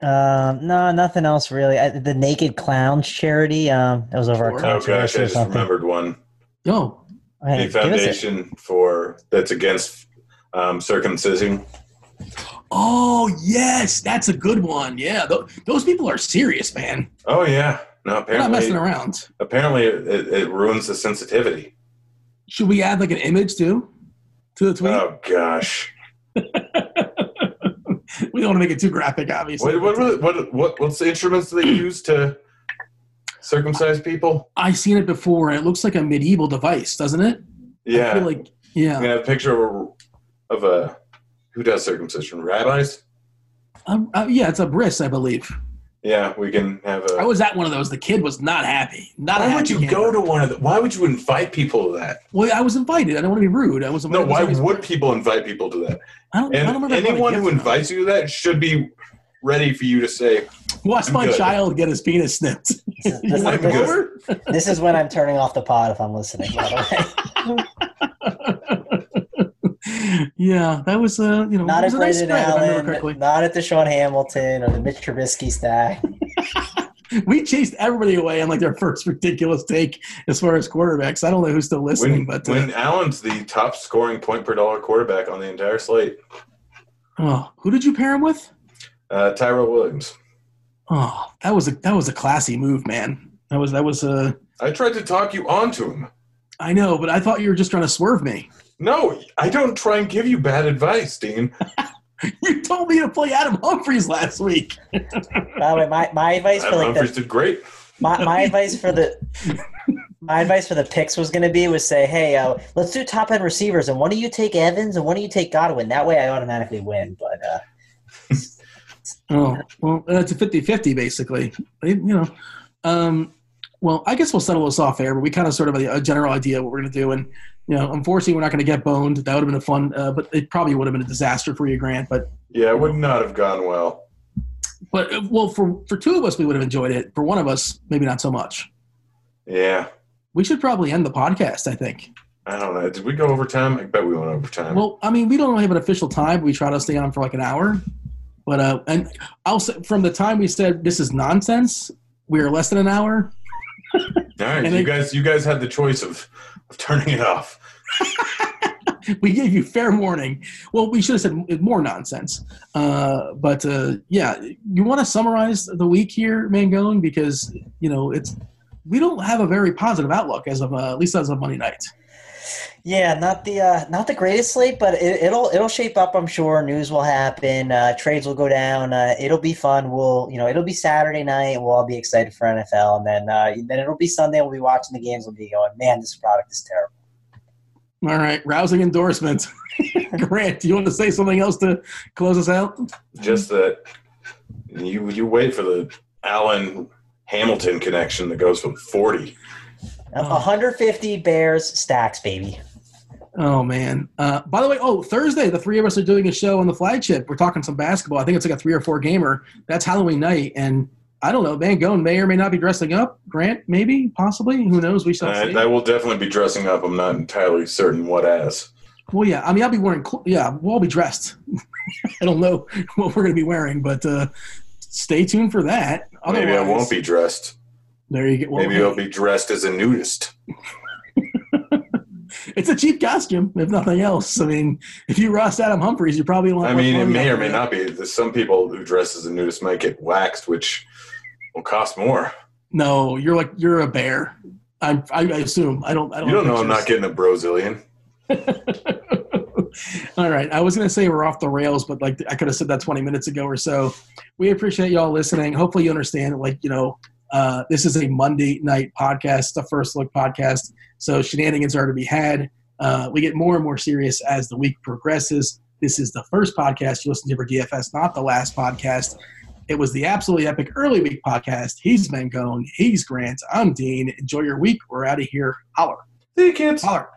Um, no, nothing else really. I, the Naked Clowns charity. Um, that was over Sure. a Oh gosh, controversy I or just something. remembered one. No. Hey, The give us it. foundation for that's against um, circumcision. Oh yes, that's a good one. Yeah, th- those people are serious, man. Oh yeah, no. They're not messing around. apparently it, it ruins the sensitivity. Should we add like an image too to the tweet? Oh gosh, we don't want to make it too graphic, obviously. what what, what what what's the instruments they use to circumcise people? I've seen it before, it looks like a medieval device, doesn't it? Yeah, like yeah. Have a picture of a, of a who does circumcision? Rabbis. Um, uh, yeah, it's a bris, I believe. Yeah, we can have a. I was at one of those. The kid was not happy. Not why happy would you go to one of the? Why would you invite people to that? Well, I was invited. I don't want to be rude. I was No, why Somebody's- would people invite people to that? I don't, I don't And remember anyone who gift or not. invites you to that should be ready for you to say, Watch my good. child get his penis snipped. This is, you this, want to I'm come good. over? this is when I'm turning off the pod if I'm listening. By the way, yeah, that was uh, you know, not at was a nice Brandon spread. if I remember Allen, not at DaeSean Hamilton or the Mitch Trubisky stack. We chased everybody away on like their first ridiculous take as far as quarterbacks. I don't know who's still listening, when, but uh, when Allen's the top scoring point per dollar quarterback on the entire slate, oh, who did you pair him with? uh, Tyrell Williams. Oh, that was a that was a classy move, man. That was that was a. I tried to talk you onto him. I know, but I thought you were just trying to swerve me. No, I don't try and give you bad advice, Dean. You told me to play Adam Humphries last week. By the way, my, my advice for Adam like Humphries the, did great. my, my advice for the my advice for the picks was going to be was say, hey, uh, let's do top end receivers, and one of you take Evans, and one of you take Godwin. That way, I automatically win. But uh, Oh, well, that's a 50-50 basically. You know, um, well, I guess we'll settle this off air, but we kind of sort of a, a general idea of what we're going to do. And, you know, unfortunately, we're not going to get boned. That would have been a fun, uh, but it probably would have been a disaster for you, Grant. But, Yeah, it would not have gone well. but uh, well, for, for two of us, we would have enjoyed it. For one of us, maybe not so much. Yeah, We should probably end the podcast, I think. I don't know. Did we go overtime? I bet we went overtime. Well, I mean, we don't have an official time. But we try to stay on for like an hour. But uh, and I'll from the time we said this is nonsense, we are less than an hour. All right, you it- guys, you guys had the choice of, of turning it off. we gave you fair warning. Well, we should have said more nonsense. Uh, but uh, yeah, you want to summarize the week here, Mangone, because you know it's we don't have a very positive outlook as of uh, at least as of Monday night. Yeah, not the uh, not the greatest slate, but it, it'll it'll shape up. I'm sure news will happen, uh, trades will go down. Uh, it'll be fun. We'll you know it'll be Saturday night. We'll all be excited for NFL, and then uh, then it'll be Sunday. We'll be watching the games. We'll be going, man, this product is terrible. All right, rousing endorsement. Grant, do you want to say something else to close us out? Just that you you wait for the Allen Hamilton connection that goes from forty. Uh, 150 Bears stacks, baby. Oh man! Uh, by the way, oh Thursday, the three of us are doing a show on the flagship. We're talking some basketball. I think it's like a three or four gamer. That's Halloween night, and I don't know. Mangone may or may not be dressing up. Grant, maybe, possibly. Who knows? We shall I, see. I will definitely be dressing up. I'm not entirely certain what as. Well, yeah. I mean, I'll be wearing. Cl- yeah, we'll all be dressed. I don't know what we're going to be wearing, but uh, stay tuned for that. Maybe I won't be dressed. There you go. Well, Maybe I'll be dressed as a nudist. it's a cheap costume, if nothing else. I mean, if you Ross Adam Humphries, you're probably. lot I mean, it may or may not be. There's some people who dress as a nudist might get waxed, which will cost more. No, you're like you're a bear. I, I assume. I don't. I don't. You don't know I'm not getting a Brazilian. All right. I was going to say we're off the rails, but like I could have said that 20 minutes ago or so. We appreciate y'all listening. Hopefully you understand, like, you know, uh, this is a Monday night podcast, the first look podcast. So shenanigans are to be had. Uh, we get more and more serious as the week progresses. This is the first podcast you listen to for DFS, not the last podcast. It was the absolutely epic early week podcast. He's Mangone. He's Grant. I'm Dean. Enjoy your week. We're out of here. Holler. See you, kids. Holler.